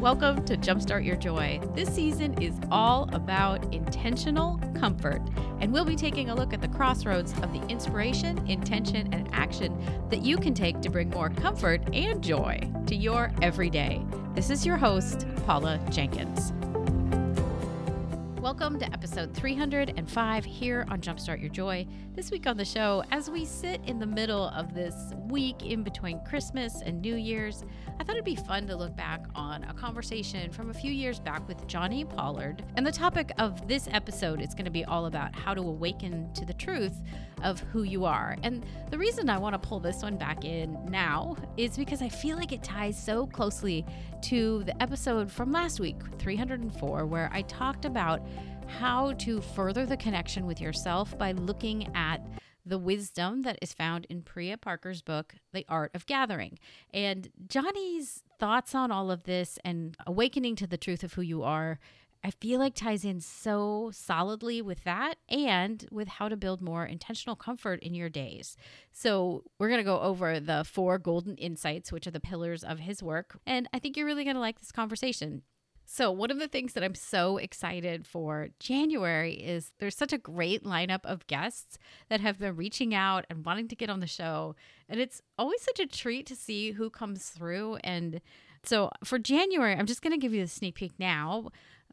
Welcome to Jumpstart Your Joy. This season is all about intentional comfort, and we'll be taking a look at the crossroads of the inspiration, intention, and action that you can take to bring more comfort and joy to your everyday. This is your host, Paula Jenkins. Welcome to episode 305 here on Jumpstart Your Joy. This week on the show, as we sit in the middle of this week in between Christmas and New Year's, I thought it'd be fun to look back on a conversation from a few years back with Jonni Pollard. And the topic of this episode is going to be all about how to awaken to the truth of who you are. And the reason I want to pull this one back in now is because I feel like it ties so closely to the episode from last week, 304, where I talked about how to further the connection with yourself by looking at the wisdom that is found in Priya Parker's book, The Art of Gathering. And Jonni's thoughts on all of this and awakening to the truth of who you are, I feel like ties in so solidly with that and with how to build more intentional comfort in your days. So, we're going to go over the four golden insights, which are the pillars of his work. And I think you're really going to like this conversation. So, one of the things that I'm so excited for January is there's such a great lineup of guests that have been reaching out and wanting to get on the show. And it's always such a treat to see who comes through. And so, for January, I'm just going to give you the sneak peek now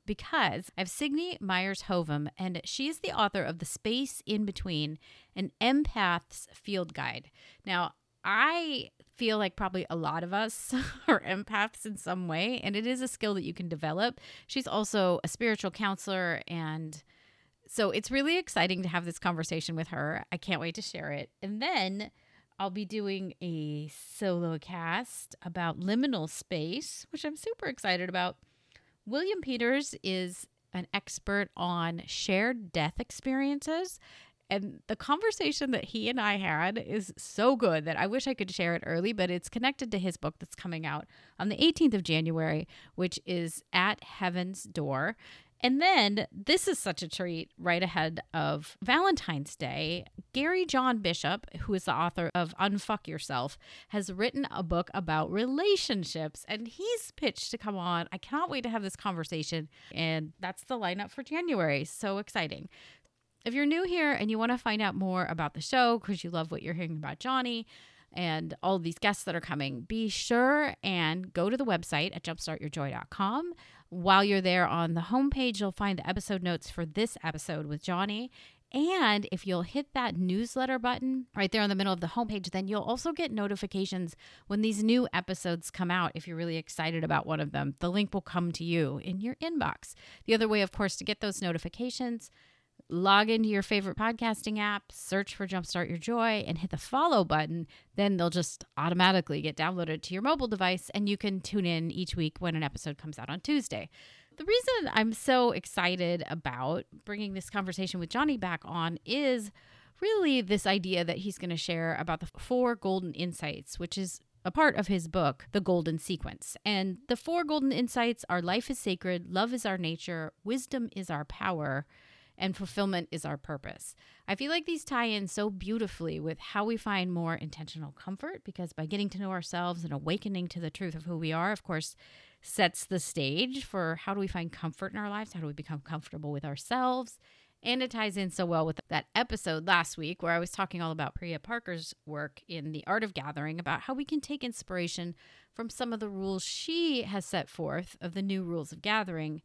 because I have Signe Myers Hovum, and she is the author of The Space in Between, an empath's field guide. Now, I feel like probably a lot of us are empaths in some way, and it is a skill that you can develop. She's also a spiritual counselor, and so it's really exciting to have this conversation with her. I can't wait to share it. And then I'll be doing a solo cast about liminal space, which I'm super excited about. William Peters is an expert on shared death experiences and the conversation that he and I had is so good that I wish I could share it early, but it's connected to his book that's coming out on the 18th of January, which is At Heaven's Door. And then this is such a treat right ahead of Valentine's Day. Gary John Bishop, who is the author of Unfuck Yourself, has written a book about relationships and he's pitched to come on. I cannot wait to have this conversation. And that's the lineup for January. So exciting. If you're new here and you want to find out more about the show because you love what you're hearing about Jonni and all these guests that are coming, be sure and go to the website at jumpstartyourjoy.com. While you're there on the homepage, you'll find the episode notes for this episode with Jonni. And if you'll hit that newsletter button right there in the middle of the homepage, then you'll also get notifications when these new episodes come out. If you're really excited about one of them, the link will come to you in your inbox. The other way, of course, to get those notifications, log into your favorite podcasting app, search for Jumpstart Your Joy, and hit the follow button. Then they'll just automatically get downloaded to your mobile device, and you can tune in each week when an episode comes out on Tuesday. The reason I'm so excited about bringing this conversation with Jonni back on is really this idea that he's going to share about the four golden insights, which is a part of his book, The Golden Sequence. And the four golden insights are life is sacred, love is our nature, wisdom is our power, and fulfillment is our purpose. I feel like these tie in so beautifully with how we find more intentional comfort because by getting to know ourselves and awakening to the truth of who we are, of course, sets the stage for how do we find comfort in our lives? How do we become comfortable with ourselves? And it ties in so well with that episode last week where I was talking all about Priya Parker's work in The Art of Gathering about how we can take inspiration from some of the rules she has set forth of the new rules of gathering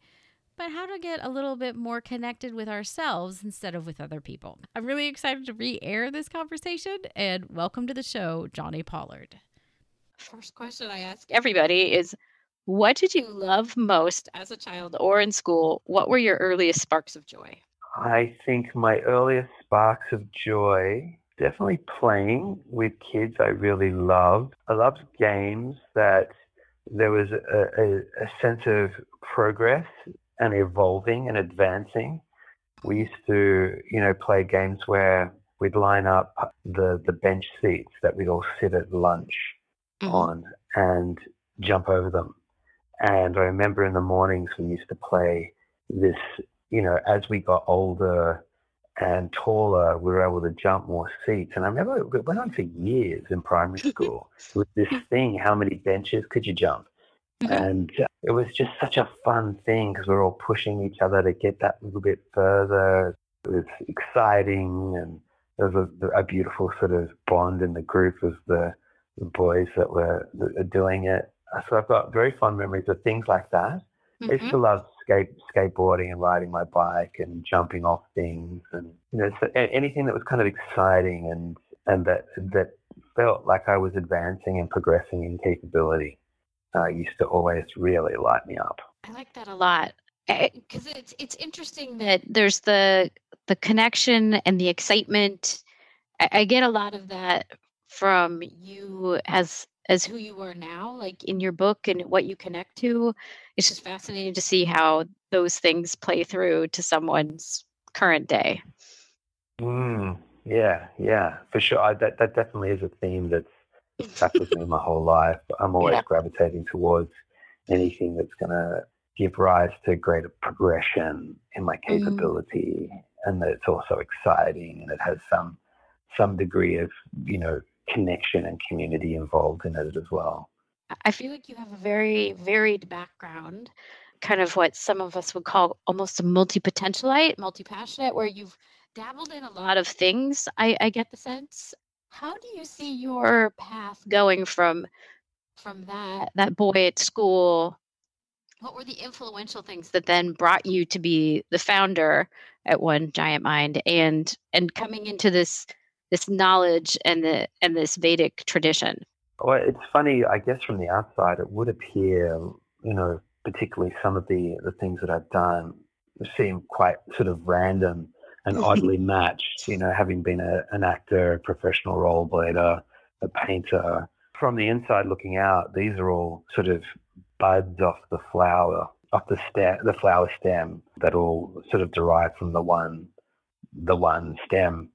but how to get a little bit more connected with ourselves instead of with other people. I'm really excited to re air this conversation and welcome to the show, Jonni Pollard. First question I ask everybody is What did you love most as a child or in school? What were your earliest sparks of joy? I think my earliest sparks of joy definitely playing with kids I really loved. I loved games that there was a, a, a sense of progress and evolving and advancing. We used to, you know, play games where we'd line up the, the bench seats that we'd all sit at lunch mm-hmm. on and jump over them. And I remember in the mornings we used to play this, you know, as we got older and taller, we were able to jump more seats. And I remember it went on for years in primary school with this thing how many benches could you jump? Mm-hmm. And it was just such a fun thing because we are all pushing each other to get that little bit further. It was exciting and there was a, a beautiful sort of bond in the group of the, the boys that were, that were doing it. So I've got very fond memories of things like that. Mm-hmm. I used to mm-hmm. love skate skateboarding and riding my bike and jumping off things and you know so anything that was kind of exciting and and that that felt like I was advancing and progressing in capability uh, used to always really light me up. I like that a lot because eh, it's it's interesting that there's the the connection and the excitement. I, I get a lot of that from you as as who you are now, like in your book and what you connect to. It's just fascinating to see how those things play through to someone's current day. Mm, yeah, yeah, for sure. I, that that definitely is a theme that's stuck with me my whole life. I'm always yeah. gravitating towards anything that's going to give rise to greater progression in my mm-hmm. capability, mm. and that it's also exciting and it has some some degree of you know connection and community involved in it as well. I feel like you have a very varied background, kind of what some of us would call almost a multi potentialite, multi passionate, where you've dabbled in a lot of things. I, I get the sense. How do you see your path going from from that that boy at school? What were the influential things that then brought you to be the founder at One Giant Mind and and coming into this this knowledge and the and this Vedic tradition? Well, it's funny. I guess from the outside, it would appear, you know, particularly some of the the things that I've done seem quite sort of random and oddly matched. You know, having been a, an actor, a professional role rollerblader, a painter. From the inside looking out, these are all sort of buds off the flower, off the stem, the flower stem that all sort of derive from the one, the one stem.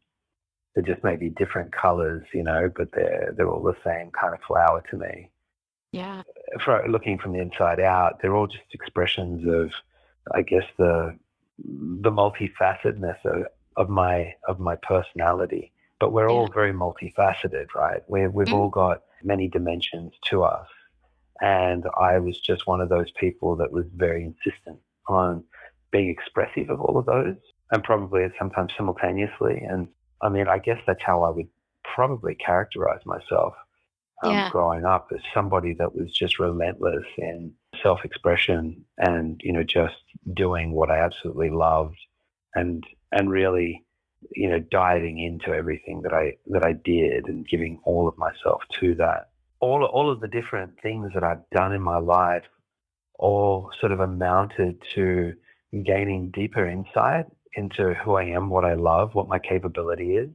They're just maybe different colors, you know, but they're they're all the same kind of flower to me. Yeah. For looking from the inside out, they're all just expressions of, I guess the the multifacetedness of, of my of my personality. But we're yeah. all very multifaceted, right? we we've mm-hmm. all got many dimensions to us. And I was just one of those people that was very insistent on being expressive of all of those and probably sometimes simultaneously. And I mean, I guess that's how I would probably characterize myself um, yeah. growing up as somebody that was just relentless in self-expression and you know just doing what I absolutely loved and and really you know diving into everything that I that I did and giving all of myself to that all all of the different things that I've done in my life all sort of amounted to gaining deeper insight into who I am, what I love, what my capability is.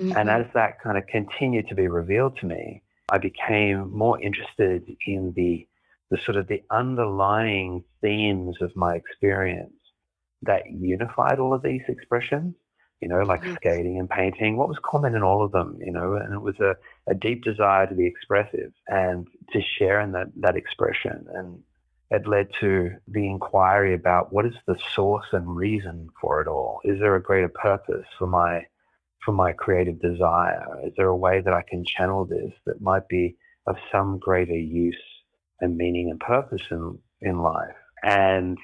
Mm-hmm. And as that kind of continued to be revealed to me, I became more interested in the the sort of the underlying themes of my experience that unified all of these expressions, you know, like mm-hmm. skating and painting, what was common in all of them, you know, and it was a, a deep desire to be expressive and to share in that, that expression. And it led to the inquiry about what is the source and reason for it all? Is there a greater purpose for my for my creative desire? Is there a way that I can channel this that might be of some greater use and meaning and purpose in in life. And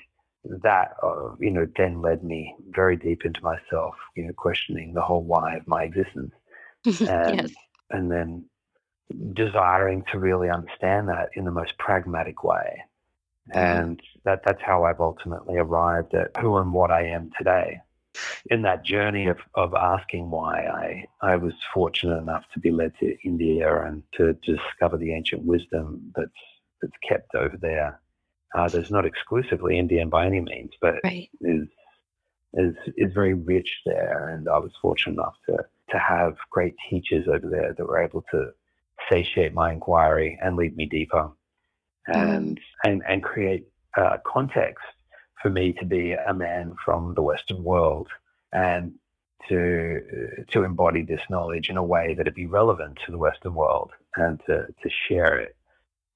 that, uh, you know, then led me very deep into myself, you know, questioning the whole why of my existence. And, yes. and then desiring to really understand that in the most pragmatic way. Mm-hmm. And that, that's how I've ultimately arrived at who and what I am today. In that journey of, of asking why, I, I was fortunate enough to be led to India and to discover the ancient wisdom that's that's kept over there. Uh, there's not exclusively Indian by any means, but right. is is is very rich there. And I was fortunate enough to to have great teachers over there that were able to satiate my inquiry and lead me deeper, and mm. and and create uh, context for me to be a man from the Western world and to to embody this knowledge in a way that it be relevant to the Western world and to to share it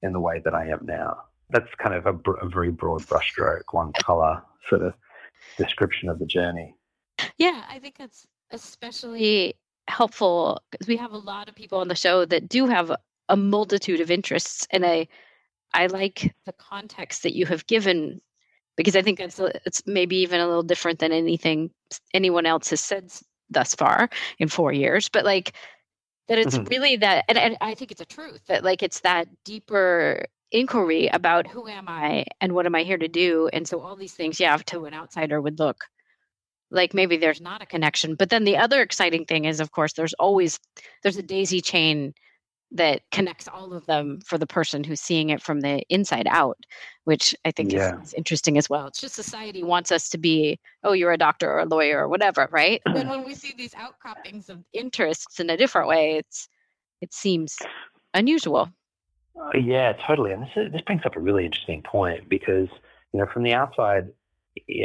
in the way that I am now. That's kind of a, a very broad brushstroke, one color sort of description of the journey. Yeah, I think that's especially helpful because we have a lot of people on the show that do have a multitude of interests and I I like the context that you have given because I think it's it's maybe even a little different than anything anyone else has said thus far in four years. But like that, it's mm-hmm. really that, and, and I think it's a truth that like it's that deeper inquiry about who am I and what am I here to do. And so all these things, yeah, to an outsider would look like maybe there's not a connection. But then the other exciting thing is, of course, there's always there's a daisy chain that connects all of them for the person who's seeing it from the inside out, which I think yeah. is, is, interesting as well. It's just society wants us to be, oh, you're a doctor or a lawyer or whatever, right? And then when we see these outcroppings of interests in a different way, it's it seems unusual. Uh, yeah, totally. And this is, this brings up a really interesting point because you know from the outside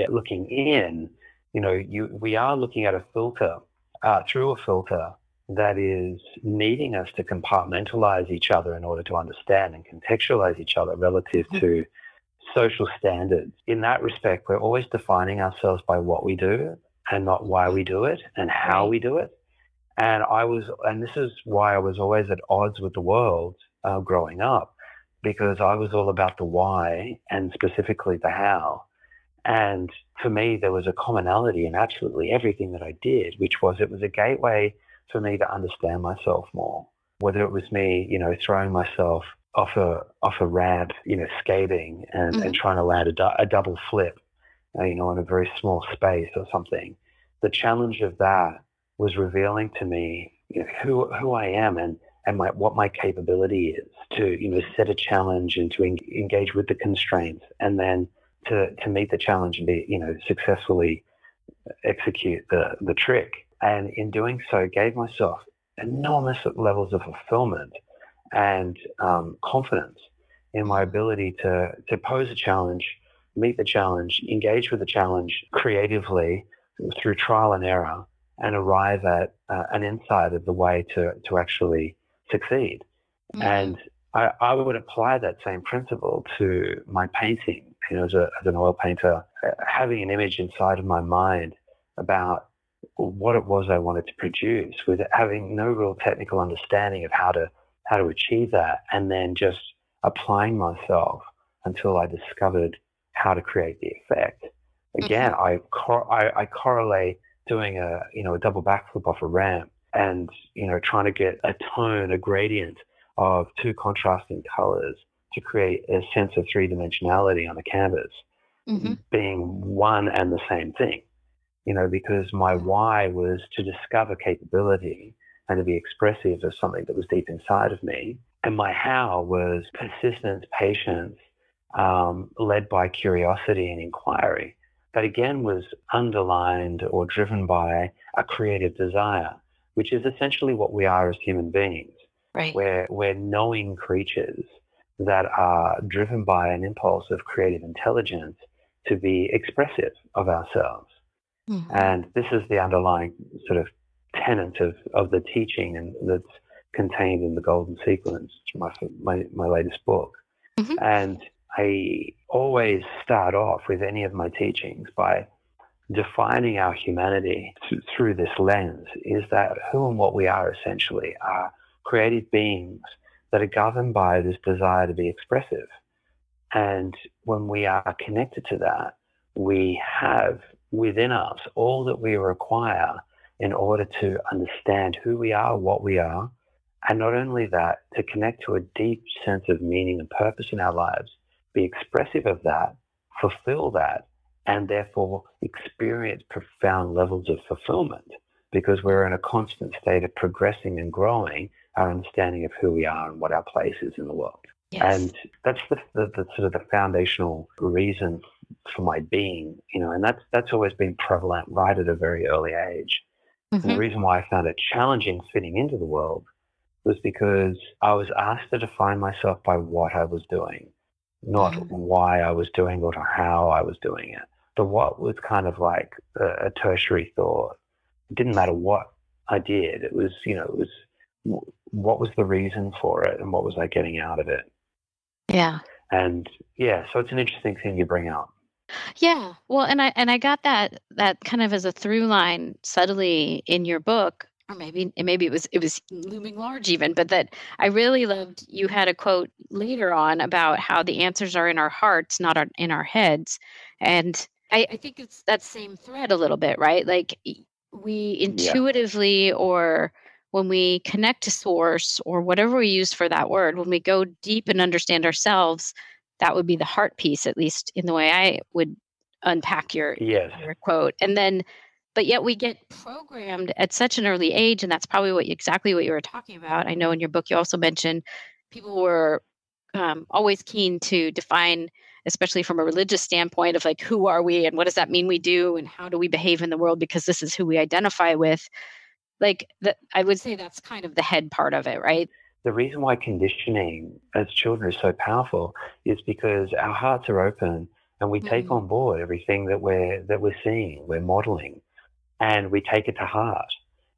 looking in, you know, you we are looking at a filter uh, through a filter that is needing us to compartmentalize each other in order to understand and contextualize each other relative to social standards. In that respect, we're always defining ourselves by what we do and not why we do it and how we do it. And I was, and this is why I was always at odds with the world uh, growing up, because I was all about the why and specifically the how. And for me, there was a commonality in absolutely everything that I did, which was it was a gateway for me to understand myself more. Whether it was me, you know, throwing myself off a off a ramp, you know, skating and, mm-hmm. and trying to land a, a double flip, uh, you know, in a very small space or something. The challenge of that was revealing to me, you know, who who I am and and my, what my capability is to, you know, set a challenge and to en- engage with the constraints, and then to to meet the challenge and be, you know, successfully execute the the trick and in doing so gave myself enormous levels of fulfillment and um, confidence in my ability to, to pose a challenge, meet the challenge, engage with the challenge creatively through trial and error, and arrive at uh, an insight of the way to, to actually succeed. Mm-hmm. And I, I, would apply that same principle to my painting. You know, as, a, as an oil painter, uh, having an image inside of my mind about what it was I wanted to produce with having no real technical understanding of how to how to achieve that and then just applying myself until I discovered how to create the effect. Again, mm-hmm. I, cor- I, I correlate doing a you know a double backflip off a ramp and you know trying to get a tone, a gradient of two contrasting colors to create a sense of three dimensionality on a canvas, mm-hmm. being one and the same thing you know, because my why was to discover capability and to be expressive of something that was deep inside of me. And my how was persistence, patience, um, led by curiosity and inquiry. But again, was underlined or driven by a creative desire, which is essentially what we are as human beings. Right. We're, we're knowing creatures that are driven by an impulse of creative intelligence to be expressive of ourselves. Mm-hmm. And this is the underlying sort of tenet of, of the teaching and that's contained in the Golden Sequence, my, my, my latest book. Mm-hmm. And I always start off with any of my teachings by defining our humanity th- through this lens is that who and what we are essentially are creative beings that are governed by this desire to be expressive. And when we are connected to that, we have within us all that we require in order to understand who we are, what we are, and not only that, to connect to a deep sense of meaning and purpose in our lives, be expressive of that, fulfill that, and therefore experience profound levels of fulfillment because we're in a constant state of progressing and growing our understanding of who we are and what our place is in the world. Yes. And that's the, the, the, sort of the foundational reason for my being, you know, and that's that's always been prevalent right at a very early age. Mm-hmm. And the reason why I found it challenging fitting into the world was because I was asked to define myself by what I was doing, not mm-hmm. why I was doing it or how I was doing it. The what was kind of like a, a tertiary thought. It didn't matter what I did. It was, you know, it was what was the reason for it and what was I getting out of it. Yeah. And yeah, so it's an interesting thing you bring out. Yeah. Well, and I and I got that that kind of as a through line subtly in your book or maybe maybe it was it was looming large even but that i really loved you had a quote later on about how the answers are in our hearts not our, in our heads and I, I think it's that same thread a little bit right like we intuitively yeah. or when we connect to source or whatever we use for that word when we go deep and understand ourselves that would be the heart piece at least in the way i would unpack your, yes. your quote. And then but yet we get programmed at such an early age and that's probably what exactly what you were talking about. I know in your book you also mentioned people were um, always keen to define especially from a religious standpoint of like who are we and what does that mean we do and how do we behave in the world because this is who we identify with. Like that i would say that's kind of the head part of it right the reason why conditioning as children is so powerful is because our hearts are open and we mm-hmm. take on board everything that we're that we're seeing we're modeling and we take it to heart.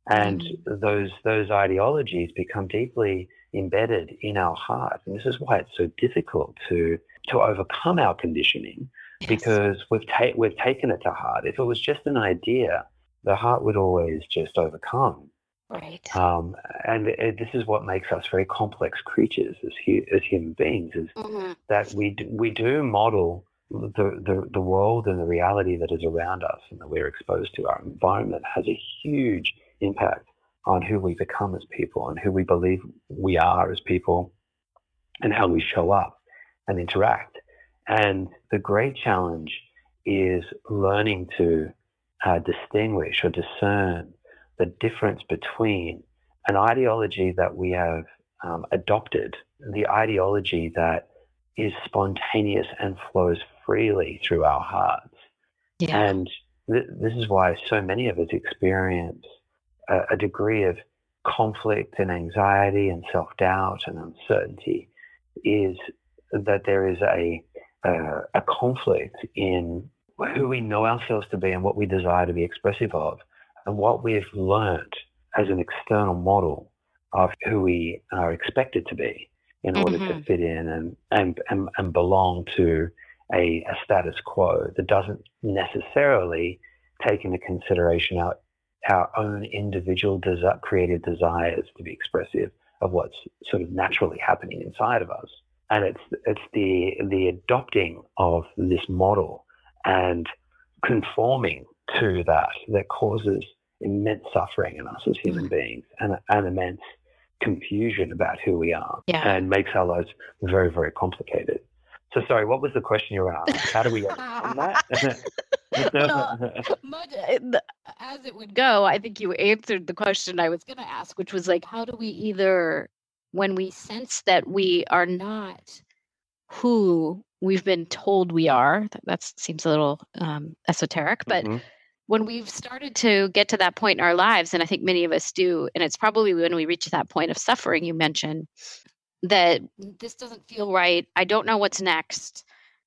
And mm. those those ideologies become deeply embedded in our heart. And this is why it's so difficult to to overcome our conditioning yes. because we've ta- we've taken it to heart. If it was just an idea, the heart would always just overcome. Right. Um, and it, this is what makes us very complex creatures as hu- as human beings is mm-hmm. that we do, we do model the, the, the world and the reality that is around us and that we're exposed to, our environment has a huge impact on who we become as people and who we believe we are as people and how we show up and interact. And the great challenge is learning to uh, distinguish or discern the difference between an ideology that we have um, adopted, the ideology that is spontaneous and flows freely through our hearts. Yeah. And th- this is why so many of us experience a, a degree of conflict and anxiety and self doubt and uncertainty is that there is a, a, a conflict in who we know ourselves to be and what we desire to be expressive of, and what we've learned as an external model of who we are expected to be in order mm-hmm. to fit in and, and, and, and belong to a, a status quo that doesn't necessarily take into consideration our, our own individual desi- creative desires to be expressive of what's sort of naturally happening inside of us. And it's, it's the, the adopting of this model and conforming to that that causes immense suffering in us as human mm. beings and, and immense confusion about who we are yeah. and makes our lives very, very complicated. So sorry, what was the question you were asking? How do we overcome that? as it would go, I think you answered the question I was going to ask, which was like, how do we either, when we sense that we are not who we've been told we are, that, that seems a little um, esoteric, but mm-hmm. When we've started to get to that point in our lives, and I think many of us do, and it's probably when we reach that point of suffering you mentioned, that this doesn't feel right. I don't know what's next.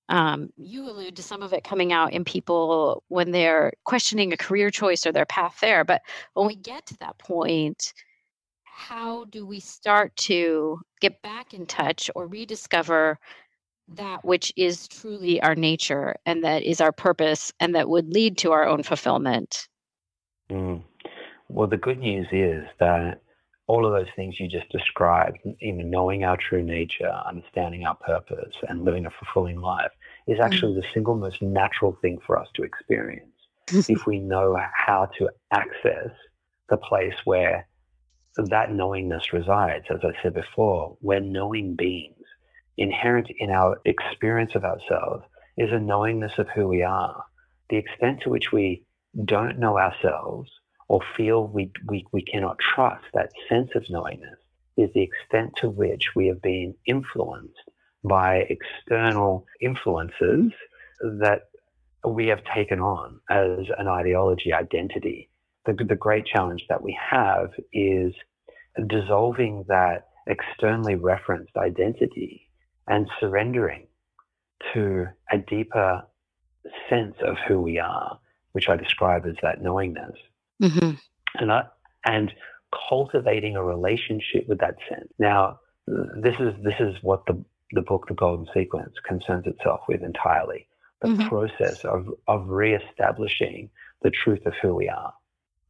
Um, you allude to some of it coming out in people when they're questioning a career choice or their path there. But when we get to that point, how do we start to get back in touch or rediscover that which is truly our nature and that is our purpose and that would lead to our own fulfillment? Mm. Well, the good news is that all of those things you just described, even knowing our true nature, understanding our purpose, and living a fulfilling life, is mm. actually the single most natural thing for us to experience if we know how to access the place where that knowingness resides. As I said before, we're knowing beings. Inherent in our experience of ourselves is a knowingness of who we are. The extent to which we don't know ourselves or feel we, we, we cannot trust that sense of knowingness is the extent to which we have been influenced by external influences that we have taken on as an ideology identity. The, the great challenge that we have is dissolving that externally referenced identity and surrendering to a deeper sense of who we are, which I describe as that knowingness. Mm-hmm. And I, and cultivating a relationship with that sense. Now, this is this is what the the book The Golden Sequence concerns itself with entirely. The mm-hmm. process of of reestablishing the truth of who we are,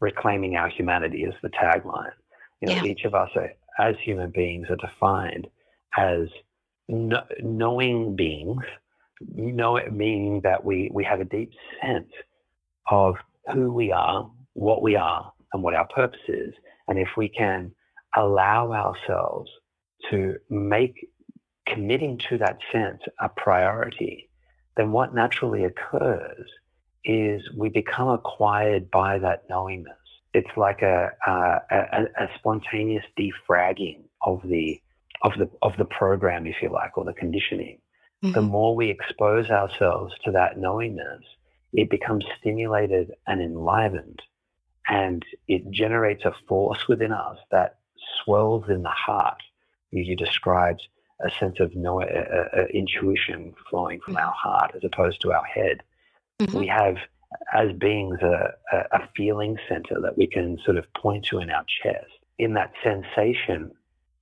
reclaiming our humanity is the tagline. You know, Yeah. each of us are, as human beings are defined as kn- knowing beings, know meaning that we, we have a deep sense of who we are, what we are, and what our purpose is. And if we can allow ourselves to make committing to that sense a priority, then what naturally occurs is we become acquired by that knowingness. It's like a, a, a, a spontaneous defragging of the of the of the program, if you like, or the conditioning. The Mhm. more we expose ourselves to that knowingness, it becomes stimulated and enlivened, and it generates a force within us that swells in the heart. You, described a sense of know, uh, uh, intuition flowing from our heart as opposed to our head. Mhm. We have, as beings, a, a feeling center that we can sort of point to in our chest. In that sensation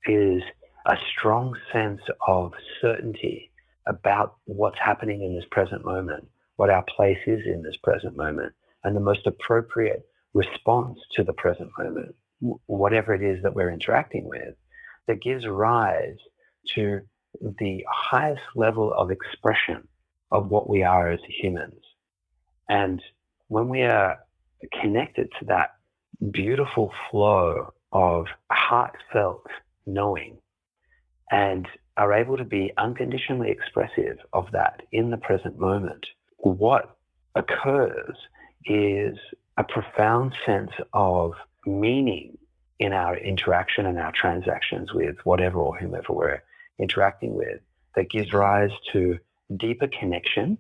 is a strong sense of certainty about what's happening in this present moment, what our place is in this present moment, and the most appropriate response to the present moment, whatever it is that we're interacting with, that gives rise to the highest level of expression of what we are as humans. And when we are connected to that beautiful flow of heartfelt knowing and are able to be unconditionally expressive of that in the present moment, what occurs is a profound sense of meaning in our interaction and our transactions with whatever or whomever we're interacting with that gives rise to deeper connection,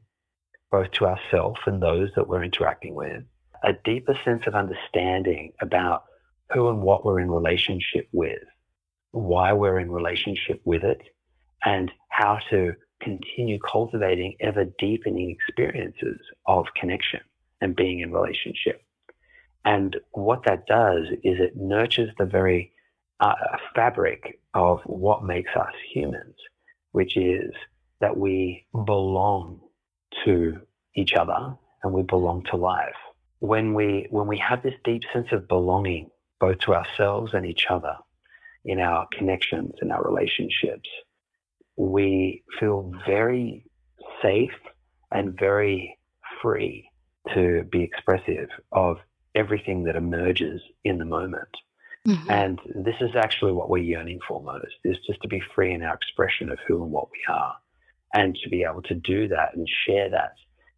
both to ourselves and those that we're interacting with, a deeper sense of understanding about who and what we're in relationship with, why we're in relationship with it, and how to continue cultivating ever deepening experiences of connection and being in relationship. And what that does is it nurtures the very uh, fabric of what makes us humans, which is that we belong to each other and we belong to life. When we when we have this deep sense of belonging both to ourselves and each other in our connections in our relationships, we feel very safe and very free to be expressive of everything that emerges in the moment. Mhm. And this is actually what we're yearning for most, is just to be free in our expression of who and what we are. And to be able to do that and share that.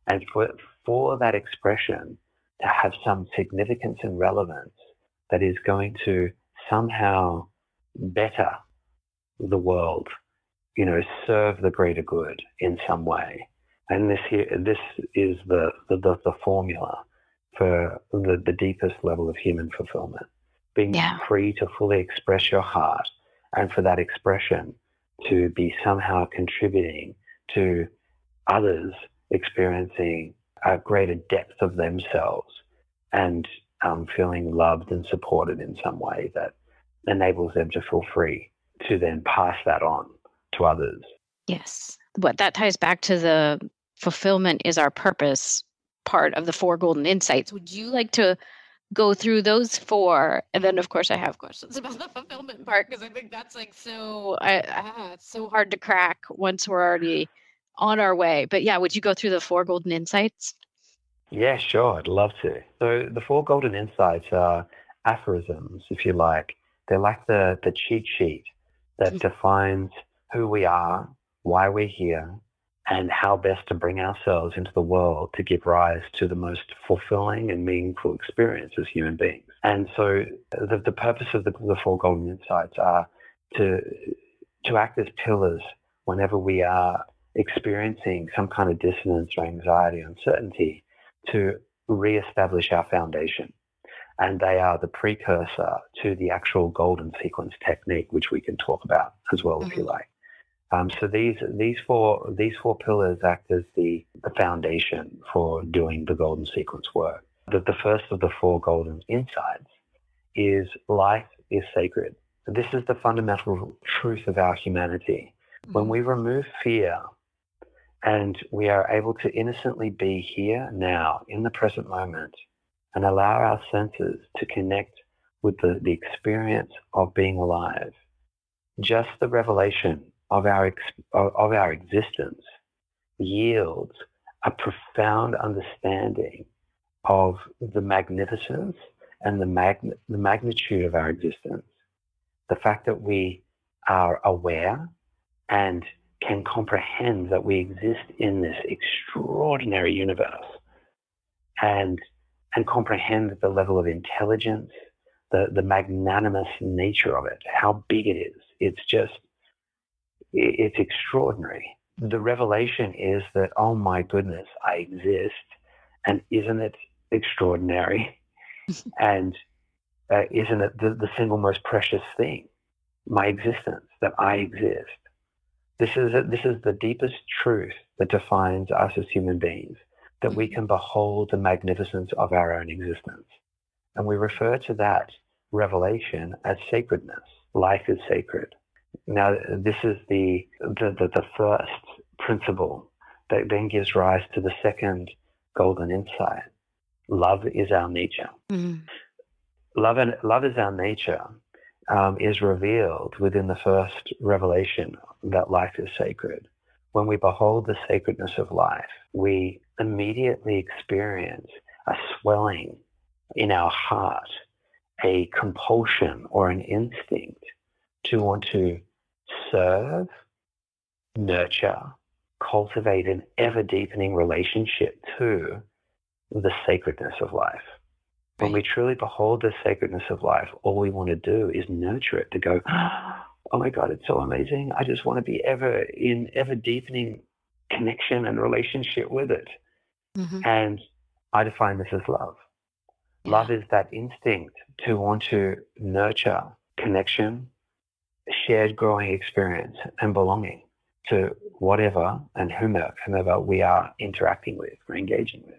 And for, for that expression to have some significance and relevance that is going to somehow better the world, you know, serve the greater good in some way. And this here, this is the, the, the, the formula for the, the deepest level of human fulfillment being Yeah. free to fully express your heart and for that expression to be somehow contributing to others experiencing a greater depth of themselves and um, feeling loved and supported in some way that enables them to feel free to then pass that on to others. Yes. What that ties back to the fulfillment is our purpose part of the four golden insights. Would you like to go through those four? And then, of course, I have questions about the fulfillment part because I think that's like so, I, ah, so hard to crack once we're already on our way. But yeah, would you go through the four golden insights? Yeah, sure. I'd love to. So the four golden insights are aphorisms, if you like. They're like the, the cheat sheet that Mhm. defines who we are, why we're here, and how best to bring ourselves into the world to give rise to the most fulfilling and meaningful experience as human beings. And so the, the purpose of the, the four golden insights are to, to act as pillars whenever we are experiencing some kind of dissonance or anxiety, uncertainty, to reestablish our foundation. And they are the precursor to the actual golden sequence technique, which we can talk about as well, if you Mhm. like. Um, so these these four these four pillars act as the, the foundation for doing the golden sequence work. The, the first of the four golden insights is life is sacred. This is the fundamental truth of our humanity. When we remove fear and we are able to innocently be here now in the present moment and allow our senses to connect with the, the experience of being alive, just the revelation of our, of our existence yields a profound understanding of the magnificence and the, mag- the magnitude of our existence. The fact that we are aware and can comprehend that we exist in this extraordinary universe and and comprehend the level of intelligence, the, the magnanimous nature of it, how big it is. It's just, it's extraordinary. The revelation is that, oh my goodness, I exist. And isn't it extraordinary? and uh, isn't it the, the single most precious thing? My existence, that I exist. This is, a, this is the deepest truth that defines us as human beings that we can behold the magnificence of our own existence. And we refer to that revelation as sacredness. Life is sacred. Now, this is the, the, the, the first principle that then gives rise to the second golden insight. Love is our nature. Mm-hmm. Love, and, love is our nature um, is revealed within the first revelation that life is sacred. When we behold the sacredness of life, we immediately experience a swelling in our heart, a compulsion or an instinct to want to serve, nurture, cultivate an ever deepening relationship to the sacredness of life. When we truly behold the sacredness of life, all we want to do is nurture it to go, oh my God, it's so amazing. I just want to be ever in ever deepening connection and relationship with it. Mm-hmm. And I define this as love. Yeah. Love is that instinct to want to nurture connection, shared growing experience, and belonging to whatever and whomever, whomever we are interacting with or engaging with.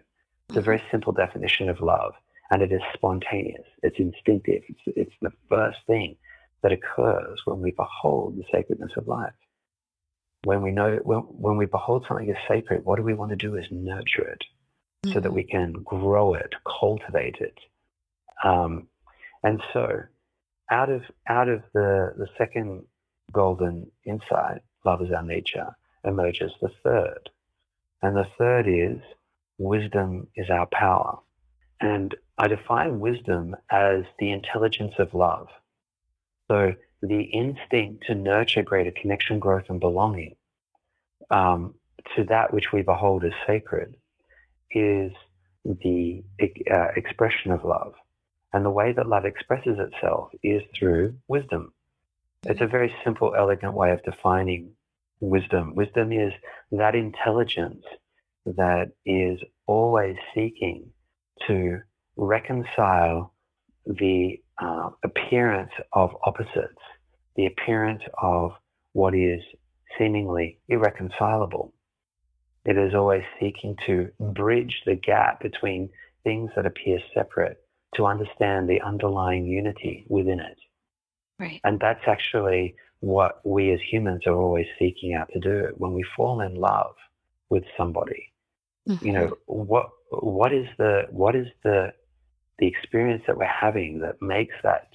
It's a very mm-hmm. simple definition of love, and it is spontaneous. It's instinctive. It's, it's the first thing that occurs when we behold the sacredness of life when we know when, when we behold something as sacred, what do we want to do is nurture it mm-hmm. so that mm-hmm. we can grow it, cultivate it. Um, and so out of out of the, the second golden insight, love is our nature, emerges the third. And the third is wisdom is our power. And I define wisdom as the intelligence of love. So the instinct to nurture greater connection, growth, and belonging um, to that which we behold as sacred is the uh, expression of love. And the way that love expresses itself is through wisdom. It's a very simple, elegant way of defining wisdom. Wisdom is that intelligence that is always seeking to reconcile the uh, appearance of opposites the appearance of what is seemingly irreconcilable. It is always seeking to bridge the gap between things that appear separate to understand the underlying unity within it. Right. And that's actually what we as humans are always seeking out to do. When we fall in love with somebody, mm-hmm. you know, mm-hmm. what what is the what is the the experience that we're having that makes that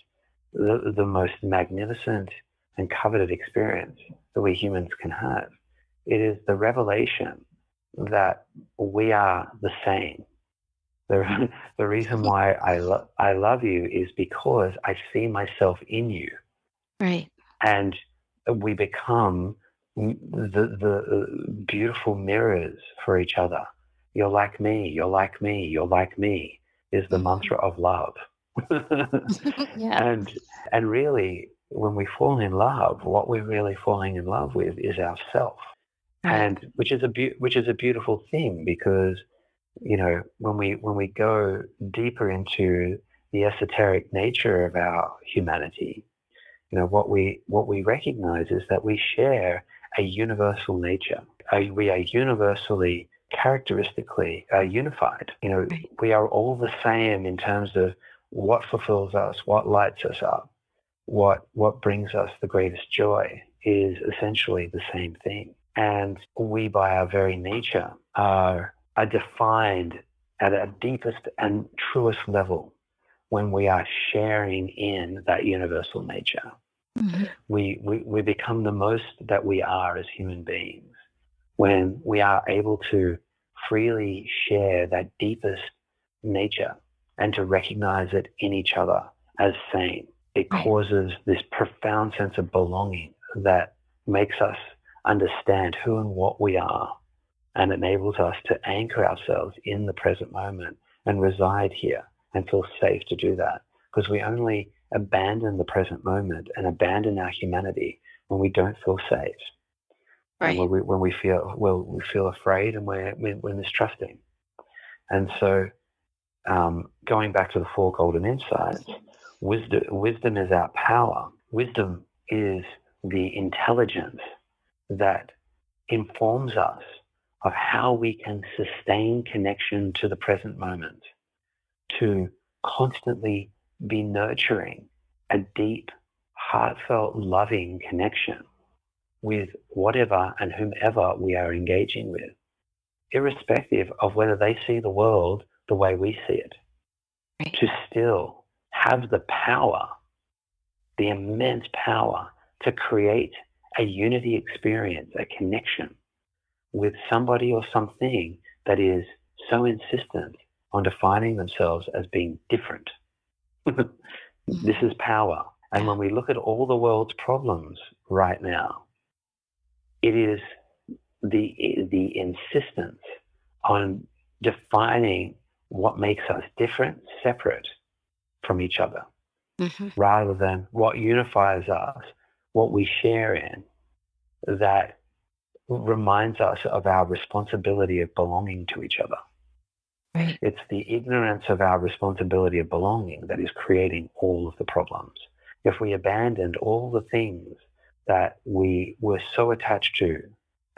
the, the most magnificent and coveted experience that we humans can have. It is the revelation that we are the same. The, the reason why I, lo- I love you is because I see myself in you. Right. And we become the, the beautiful mirrors for each other. You're like me, you're like me, you're like me is the mm-hmm. mantra of love. yeah. And and really, when we fall in love, what we're really falling in love with is ourself, right. and which is a be- which is a beautiful thing because you know when we when we go deeper into the esoteric nature of our humanity, you know what we what we recognize is that we share a universal nature. We are universally characteristically uh, unified. You know, we are all the same in terms of what fulfills us, what lights us up, what what brings us the greatest joy is essentially the same thing. And we, by our very nature, are, are defined at our deepest and truest level when we are sharing in that universal nature. Mm-hmm. We, we, we become the most that we are as human beings when we are able to freely share that deepest nature and to recognize it in each other as same. It causes this profound sense of belonging that makes us understand who and what we are and enables us to anchor ourselves in the present moment and reside here and feel safe to do that because we only abandon the present moment and abandon our humanity when we don't feel safe right. when we when we feel well we feel afraid and we're we're, mistrusting and so um, going back to the four golden insights wisdom wisdom is our power. Wisdom is the intelligence that informs us of how we can sustain connection to the present moment, to constantly be nurturing a deep, heartfelt, loving connection with whatever and whomever we are engaging with, irrespective of whether they see the world the way we see it. To still have the power, the immense power to create a unity experience, a connection with somebody or something that is so insistent on defining themselves as being different. this is power. And when we look at all the world's problems right now, it is the, the insistence on defining what makes us different, separate from each other, mm-hmm. rather than what unifies us, what we share in, that reminds us of our responsibility of belonging to each other. Right. It's the ignorance of our responsibility of belonging that is creating all of the problems. If we abandoned all the things that we were so attached to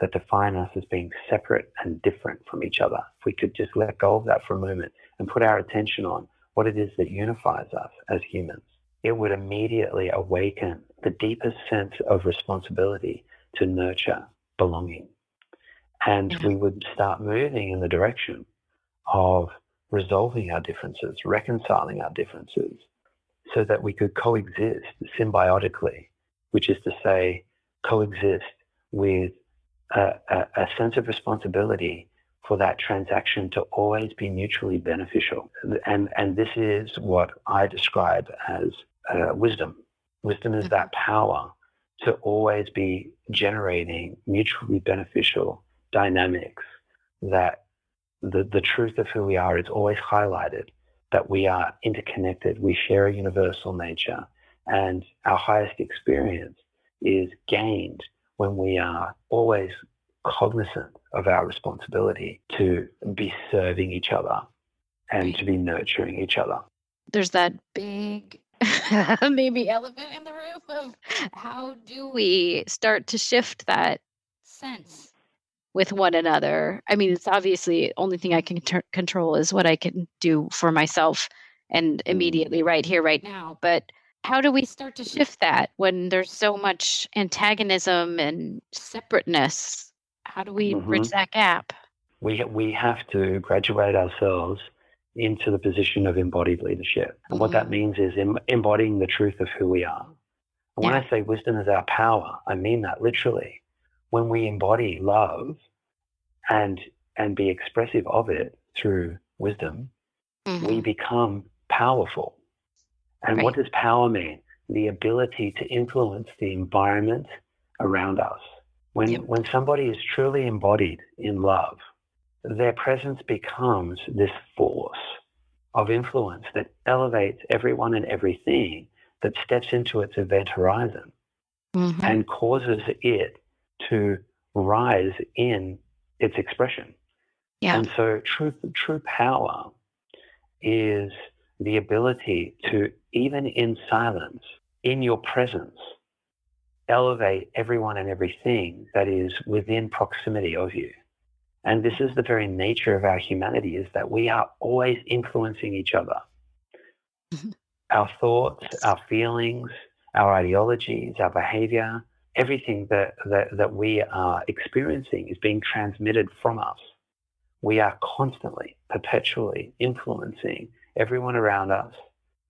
that define us as being separate and different from each other, if we could just let go of that for a moment and put our attention on what it is that unifies us as humans, it would immediately awaken the deepest sense of responsibility to nurture belonging. And we would start moving in the direction of resolving our differences, reconciling our differences, so that we could coexist symbiotically, which is to say, coexist with a, a, a sense of responsibility for that transaction to always be mutually beneficial. And, and this is what I describe as uh, wisdom. Wisdom is that mm-hmm. power to always be generating mutually beneficial dynamics that the, the truth of who we are is always highlighted, that we are interconnected, we share a universal nature, and our highest experience is gained when we are always cognizant of our responsibility to be serving each other and to be nurturing each other. There's that big maybe elephant in the room of how do we start to shift that sense with one another i mean it's obviously only thing i can ter- control is what i can do for myself and mm. immediately right here right now but how do we start to shift that when there's so much antagonism and separateness how do we mm-hmm. bridge that gap we we have to graduate ourselves into the position of embodied leadership. And mm-hmm. what that mm-hmm. means is em- embodying the truth of who we are. And when I say wisdom is our power, I mean that literally. When we embody love and and be expressive of it through wisdom, mm-hmm. we become powerful. And right. what does power mean? The ability to influence the environment around us. When yep. when somebody is truly embodied in love, their presence becomes this force of influence that elevates everyone and everything that steps into its event horizon mm-hmm. and causes it to rise in its expression. Yeah. And so true, true power is the ability to, even in silence, in your presence, elevate everyone and everything that is within proximity of you. And this is the very nature of our humanity is that we are always influencing each other. Our thoughts, our feelings, our ideologies, our behavior, everything that, that, that we are experiencing is being transmitted from us. we are constantly, perpetually influencing everyone around us,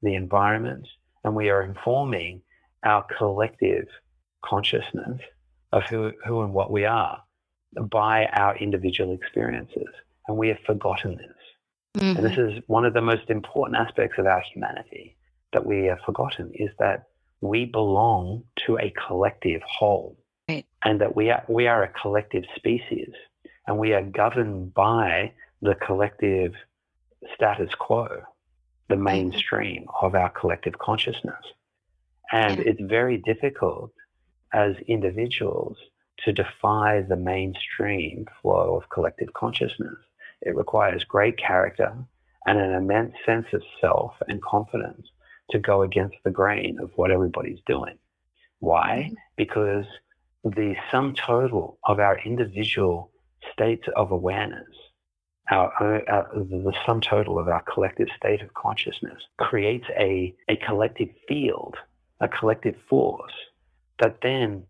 the environment, and we are informing our collective consciousness of who, who and what we are by our individual experiences. And we have forgotten this. Mm-hmm. And this mm-hmm. is one of the most important aspects of our humanity that we have forgotten is that we belong to a collective whole. Right. And that we are, we are a collective species and we are governed by the collective status quo, the mm-hmm. mainstream of our collective consciousness. And yeah. it's very difficult as individuals to defy the mainstream flow of collective consciousness. It requires great character and an immense sense of self and confidence to go against the grain of what everybody's doing. Why? Mm-hmm. Because the sum total of our individual states of awareness, our, our, the sum total of our collective state of consciousness creates a, a collective field, a collective force that then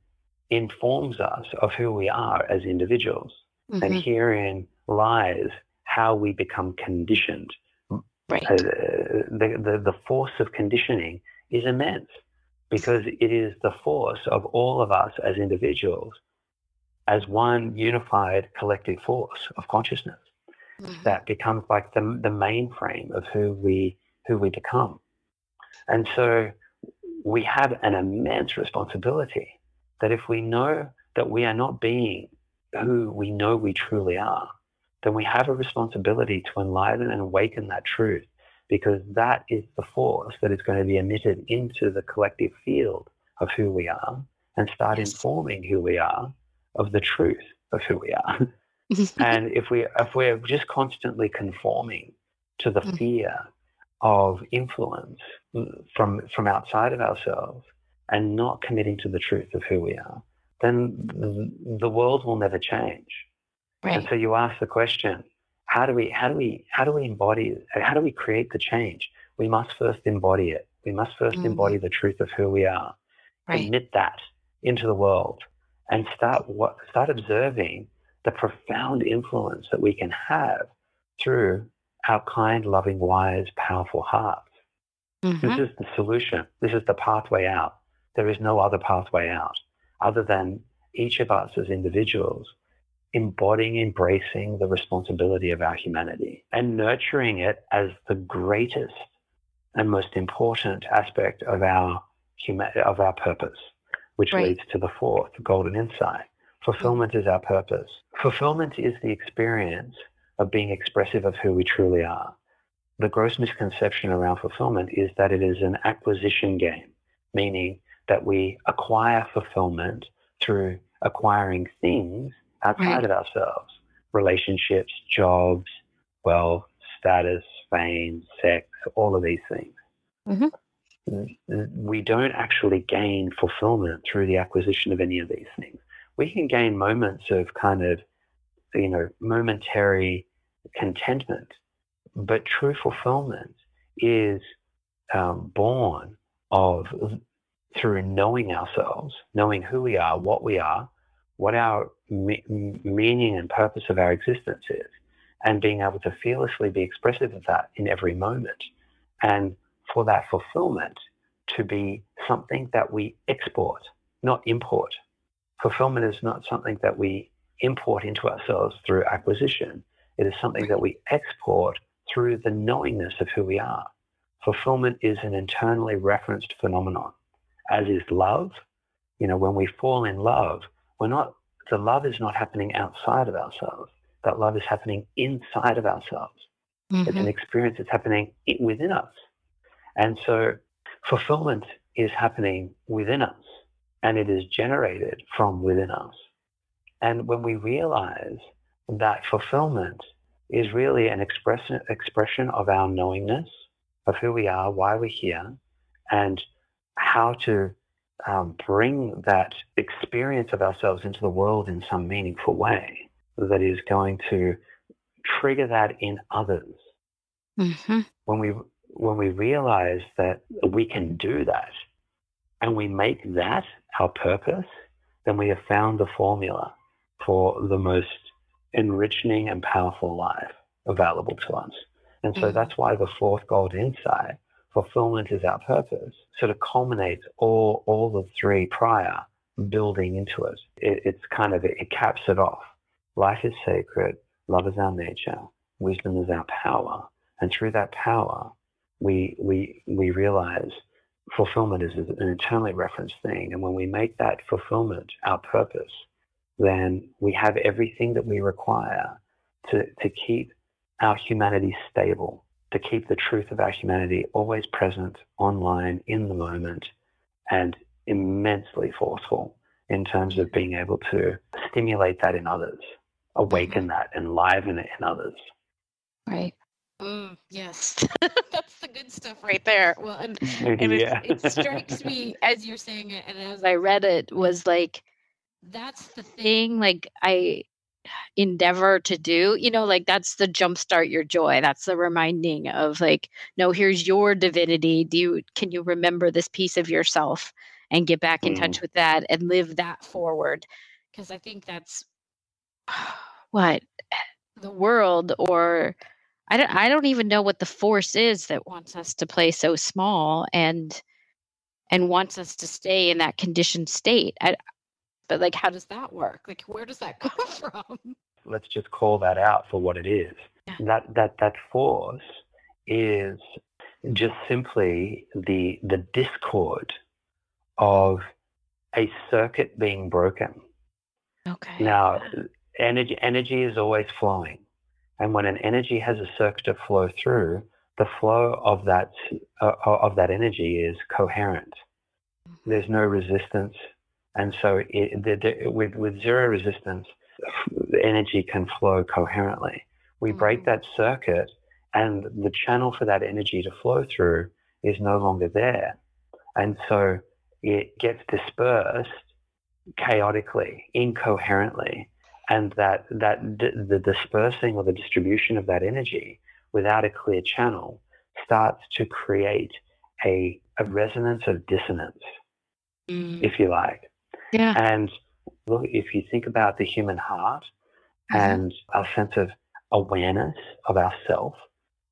informs us of who we are as individuals. Mm-hmm. And herein lies how we become conditioned. Right. Uh, the, the, the force of conditioning is immense because it is the force of all of us as individuals as one unified collective force of consciousness mm-hmm. that becomes like the, the mainframe of who we who we become. And so we have an immense responsibility that if we know that we are not being who we know we truly are, then we have a responsibility to enliven and awaken that truth because that is the force that is going to be emitted into the collective field of who we are and start yes. informing who we are of the truth of who we are. and if we if we're just constantly conforming to the mm. fear of influence from from outside of ourselves and not committing to the truth of who we are, then the, the world will never change. Right. And so you ask the question, how do we how do we how do we embody how do we create the change? We must first embody it. We must 1st mm embody the truth of who we are. Right. Admit that into the world and start what start observing the profound influence that we can have through our kind, loving, wise, powerful hearts. Mm-hmm. This is the solution. This is the pathway out. There is no other pathway out other than each of us as individuals embodying, embracing the responsibility of our humanity and nurturing it as the greatest and most important aspect of our huma- of our purpose which right. leads to the fourth golden insight. Fulfillment is our purpose. Fulfillment is the experience of being expressive of who we truly are. The gross misconception around fulfillment is that it is an acquisition game, meaning that we acquire fulfillment through acquiring things outside right. of ourselves relationships, jobs, wealth, status, fame, sex, all of these things. Mm-hmm we don't actually gain fulfillment through the acquisition of any of these things. We can gain moments of kind of, you know, momentary contentment, but true fulfillment is um, born of through knowing ourselves, knowing who we are, what we are, what our me- meaning and purpose of our existence is, and being able to fearlessly be expressive of that in every moment. And for that fulfillment to be something that we export, not import. Fulfillment is not something that we import into ourselves through acquisition. It is something that we export through the knowingness of who we are. Fulfillment is an internally referenced phenomenon, as is love. You know, when we fall in love, we're not, the love is not happening outside of ourselves. That love is happening inside of ourselves. Mm-hmm. It's an experience that's happening within us. And so fulfillment is happening within us and it is generated from within us. And when we realize that fulfillment is really an expression, expression of our knowingness of who we are, why we're here, and how to um, bring that experience of ourselves into the world in some meaningful way that is going to trigger that in others. Mm-hmm. When we when we realize that we can do that and we make that our purpose, then we have found the formula for the most enriching and powerful life available to us. And so Mhm. that's why the fourth gold insight, fulfillment is our purpose, sort of culminates all, all the three prior building into it. it it's kind of, it caps it off. Life is sacred, love is our nature, wisdom is our power. And through that power, we, we, we realize fulfillment is an internally referenced thing. And when we make that fulfillment our purpose, then we have everything that we require to, to keep our humanity stable, to keep the truth of our humanity always present online in the moment and immensely forceful in terms of being able to stimulate that in others, awaken mm-hmm. that, enliven it in others. Right. Mm, yes, that's the good stuff right there. Well, and, and yeah. it, it strikes me as you're saying it, and as I read it, was like that's the thing. Like I endeavor to do, you know, like that's the jumpstart your joy. That's the reminding of like, no, here's your divinity. Do you can you remember this piece of yourself and get back in Mm. touch with that and live that forward? Because I think that's what the world or I don't I don't even know what the force is that wants us to play so small and and wants us to stay in that conditioned state. I, but like how does that work? Like where does that come from? let's just call that out for what it is. Yeah. That that that force is just simply the the discord of a circuit being broken. Okay. Now, energy energy is always flowing, and when an energy has a circuit to flow through, the flow of that uh, of that energy is coherent. There's no resistance, and so it, the, the, with with zero resistance, the energy can flow coherently. We break Mhm. that circuit, and the channel for that energy to flow through is no longer there, and so it gets dispersed chaotically, incoherently, and that that d- the dispersing or the distribution of that energy without a clear channel starts to create a, a resonance of dissonance, Mm, if you like. yeah. And look, if you think about the human heart Mhm. and our sense of awareness of ourself,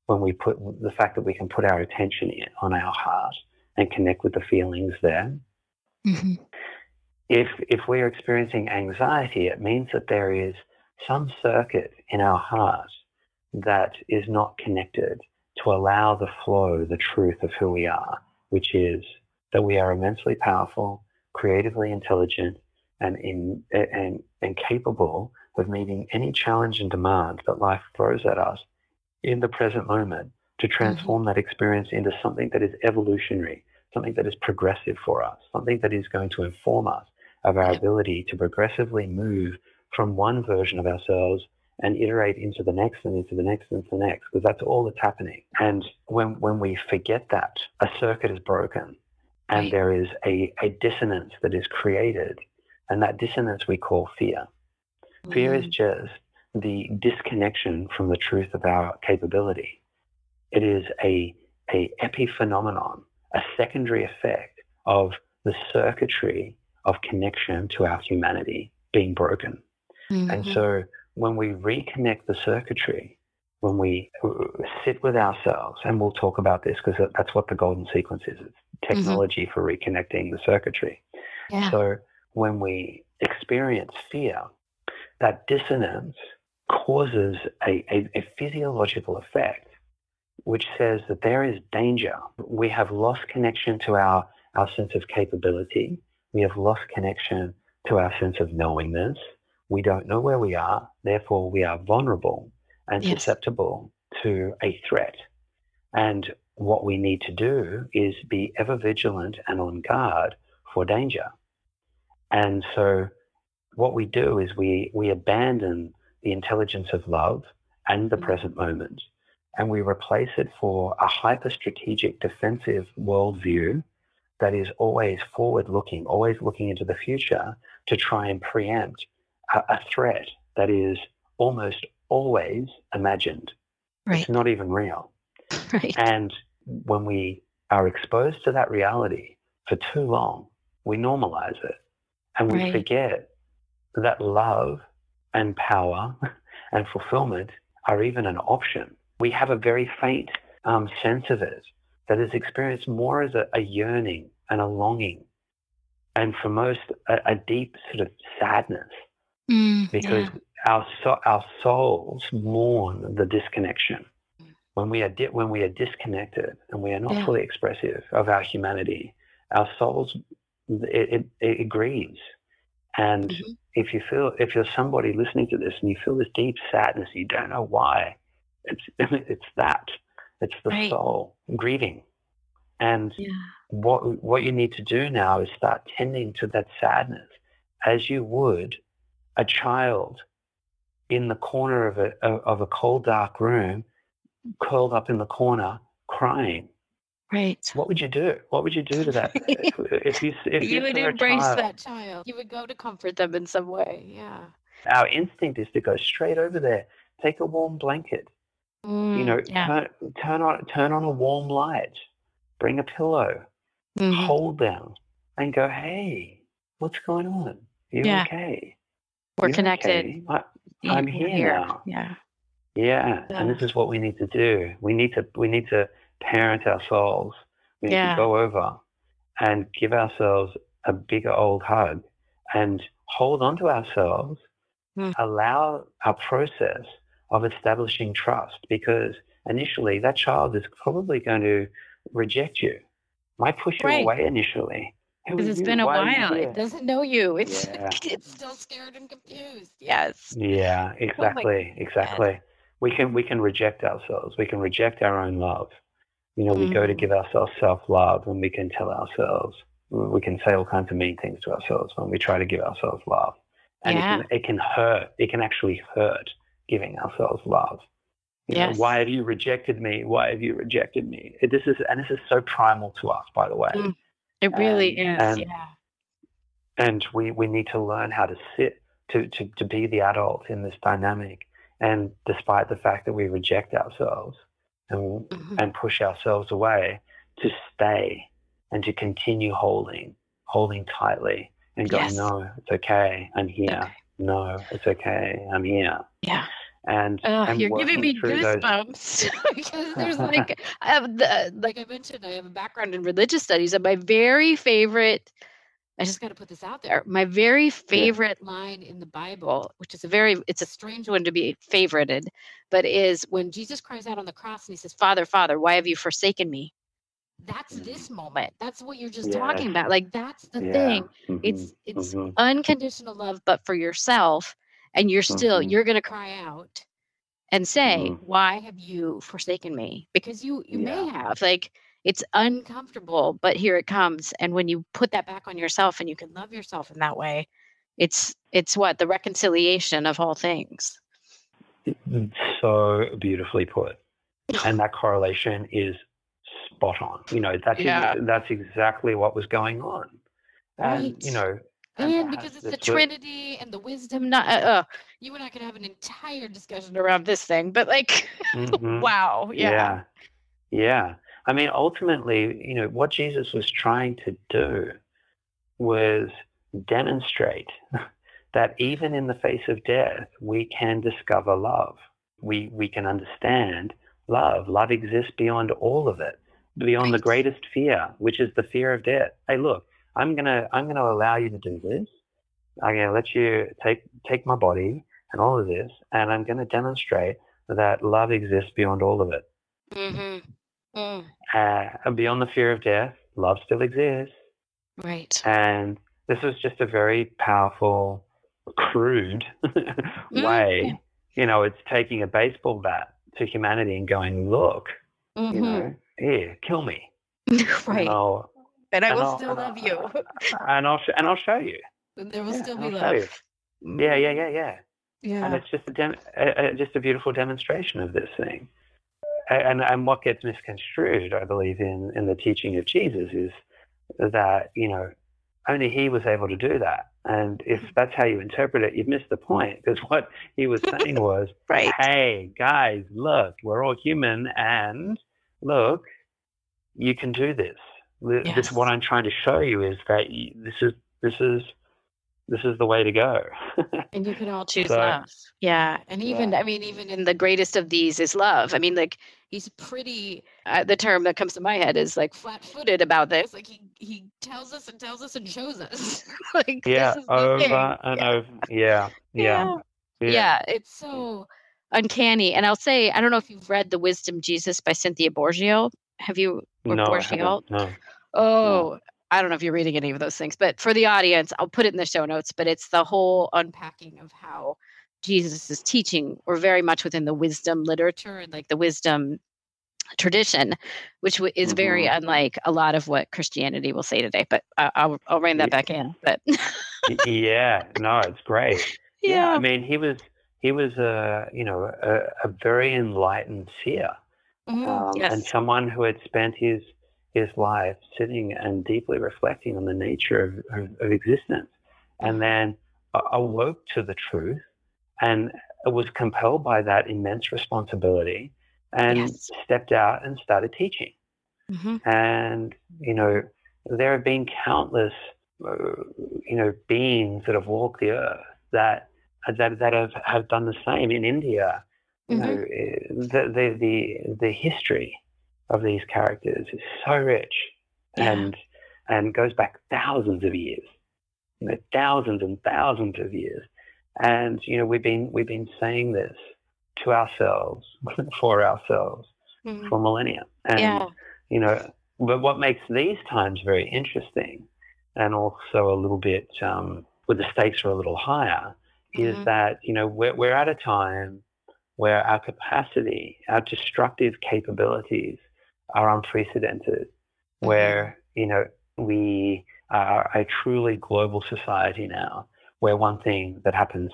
when we put the fact that we can put our attention in, on our heart and connect with the feelings there, Mhm. If if we're experiencing anxiety, it means that there is some circuit in our heart that is not connected to allow the flow, the truth of who we are, which is that we are immensely powerful, creatively intelligent, and in and and capable of meeting any challenge and demand that life throws at us in the present moment to mm-hmm. transform that experience into something that is evolutionary, something that is progressive for us, something that is going to inform us of our ability to progressively move from one version of ourselves and iterate into the next and into the next and into the next, because that's all that's happening. And when, when we forget that, a circuit is broken and Right. there is a, a dissonance that is created. And that dissonance we call fear. Fear is Mm, just the disconnection from the truth of our capability. It is a, a epiphenomenon, a secondary effect of the circuitry of connection to our humanity being broken. And mhm. so when we reconnect the circuitry, when we uh, sit with ourselves, and we'll talk about this because that's what the golden sequence is it's technology for reconnecting the circuitry. yeah. So when we experience fear, that dissonance causes a, a, a physiological effect which says that there is danger. We have lost connection to our, our sense of capability. We have lost connection to our sense of knowingness. We don't know where we are. Therefore, we are vulnerable and Yes. susceptible to a threat. And what we need to do is be ever vigilant and on guard for danger. And so what we do is we, we abandon the intelligence of love and the Mhm. present moment, and we replace it for a hyper strategic defensive worldview that is always forward looking, always looking into the future to try and preempt a, a threat that is almost always imagined. Right. It's not even real. Right. And when we are exposed to that reality for too long, we normalize it and we Right. forget that love and power and fulfillment are even an option. We have a very faint um, sense of it that is experienced more as a, a yearning and a longing, and for most, a, a deep sort of sadness Mm, because yeah. our so, our souls mourn the disconnection when we are di- when we are disconnected and we are not Yeah. fully expressive of our humanity. Our souls it, it, it grieves, and Mhm. if you feel if you're somebody listening to this and you feel this deep sadness, you don't know why. It's it's that it's the Right. soul grieving, and Yeah. what what you need to do now is start tending to that sadness as you would a child in the corner of a of a cold dark room curled up in the corner crying Right. what would you do what would you do to that if you if you would saw a embrace child- that child. You would go to comfort them in some way. Yeah. our instinct is to go straight over there take a warm blanket you Mm, know yeah. turn, turn on turn on a warm light bring a pillow Mhm. hold them and go hey what's going on you Yeah. okay We're You connected. okay? I, I'm you're here now. Yeah. Yeah, and this is what we need to do. We need to we need to parent our souls. We need Yeah. to go over and give ourselves a bigger old hug and hold on to ourselves. Hmm. Allow our process of establishing trust because initially that child is probably going to reject you. Might push you Right. away initially. Because it's you? been a Why while. It doesn't know you. It's Yeah. it's still scared and confused. Yes. Yeah, exactly, exactly. We can we can reject ourselves. We can reject our own love. You know, we go to Mhm. give ourselves self love, and we can tell ourselves we can say all kinds of mean things to ourselves when we try to give ourselves love, and Yeah. it can it can hurt. It can actually hurt giving ourselves love. You know, Yes. why have you rejected me? Why have you rejected me? This is and this is so primal to us, by the way. Mm, It really And- is. and- yeah. and we, we need to learn how to sit to, to, to be the adult in this dynamic and despite the fact that we reject ourselves and, Mhm. and push ourselves away to stay and to continue holding holding tightly and going Yes. no it's okay i'm here Okay. no it's okay i'm here Yeah. And, Oh, and you're giving me goosebumps because there's like I have the, like I mentioned, I have a background in religious studies, and my very favorite. I just got to put this out there. My very favorite line in the Bible, which is a very, it's a strange one to be favorited, but is when Jesus cries out on the cross and he says, "Father, Father, why have you forsaken me?" That's this moment. That's what you're just talking about. Like that's the yeah, thing. mhm, It's it's mhm. unconditional love, but for yourself, and you're still Mhm. you're gonna cry out and say, Mhm. "Why have you forsaken me?" Because you you may have like it's uncomfortable, but here it comes. And when you put that back on yourself and you can love yourself in that way, it's it's what the reconciliation of all things. so beautifully put and that correlation is spot on you know that's Yeah. that's exactly what was going on and Right. you know And because it's the Trinity and the wisdom, not uh, uh, you and I could have an entire discussion around this thing, but like, Mhm. wow, yeah, yeah. Yeah. I mean ultimately you know what jesus was trying to do was demonstrate that even in the face of death we can discover love. We we can understand love. Love exists beyond all of it beyond the greatest fear which is the fear of death. Hey look i'm going to i'm to allow you to do this i'm going to let you take take my body and all of this and i'm going to demonstrate that love exists beyond all of it hmm Mm, uh, and beyond the fear of death, love still exists. right. And this was just a very powerful, crude way. You know, it's taking a baseball bat to humanity and going, look, you Mhm. know, here, kill me. right. And I will I'll- still love you. and I'll, sh- and I'll show you. And there will Yeah, still be love. Yeah, yeah, yeah, yeah. Yeah. And it's just a, dem- a, a, just a beautiful demonstration of this thing. And, and what gets misconstrued, I believe, in, in the teaching of Jesus is that, you know, only he was able to do that. And if mm-hmm. that's how you interpret it, you've missed the point. Because what he was saying was, Right. hey, guys, look, we're all human. And look, you can do this. Th- This Yes. what I'm trying to show you is that this is this is this is the way to go. and you can all choose So- love. Yeah. And even, Yeah. I mean, even in the greatest of these is love. I mean, like, he's pretty, uh, the term that comes to my head is like flat footed about this. Like, he, he tells us and tells us and shows us. like, yeah, this is the over thing. and Yeah. over. Yeah, yeah, yeah. it's so uncanny. And I'll say, I don't know if you've read The Wisdom Jesus by Cynthia Bourgeault. Have you? Or No, haven't. No. Oh, I don't know if you're reading any of those things, but for the audience, I'll put it in the show notes. But it's the whole unpacking of how Jesus is teaching, or very much within the wisdom literature and like the wisdom tradition, which w- is very mm-hmm. unlike a lot of what Christianity will say today. But I I'll I'll rein that Yeah. back in. But yeah, no, it's great. Yeah. I mean, he was he was a you know a, a very enlightened seer, Mhm. um, yes. and someone who had spent his his life sitting and deeply reflecting on the nature of, of, of existence, and then awoke to the truth, and was compelled by that immense responsibility, and Yes. stepped out and started teaching. Mhm. and you know there have been countless uh, you know beings that have walked the earth that that that have, have done the same in India. You know, eh, the, the the the history of these characters is so rich Yeah. and and goes back thousands of years. You know, thousands and thousands of years. And you know, we've been we've been saying this to ourselves, for ourselves, Mhm. for millennia. And Yeah. you know, but what makes these times very interesting and also a little bit um, where the stakes are a little higher is Mhm. that, you know, we're, we're at a time where our capacity, our destructive capabilities are unprecedented, where, you know, we are a truly global society now, where one thing that happens,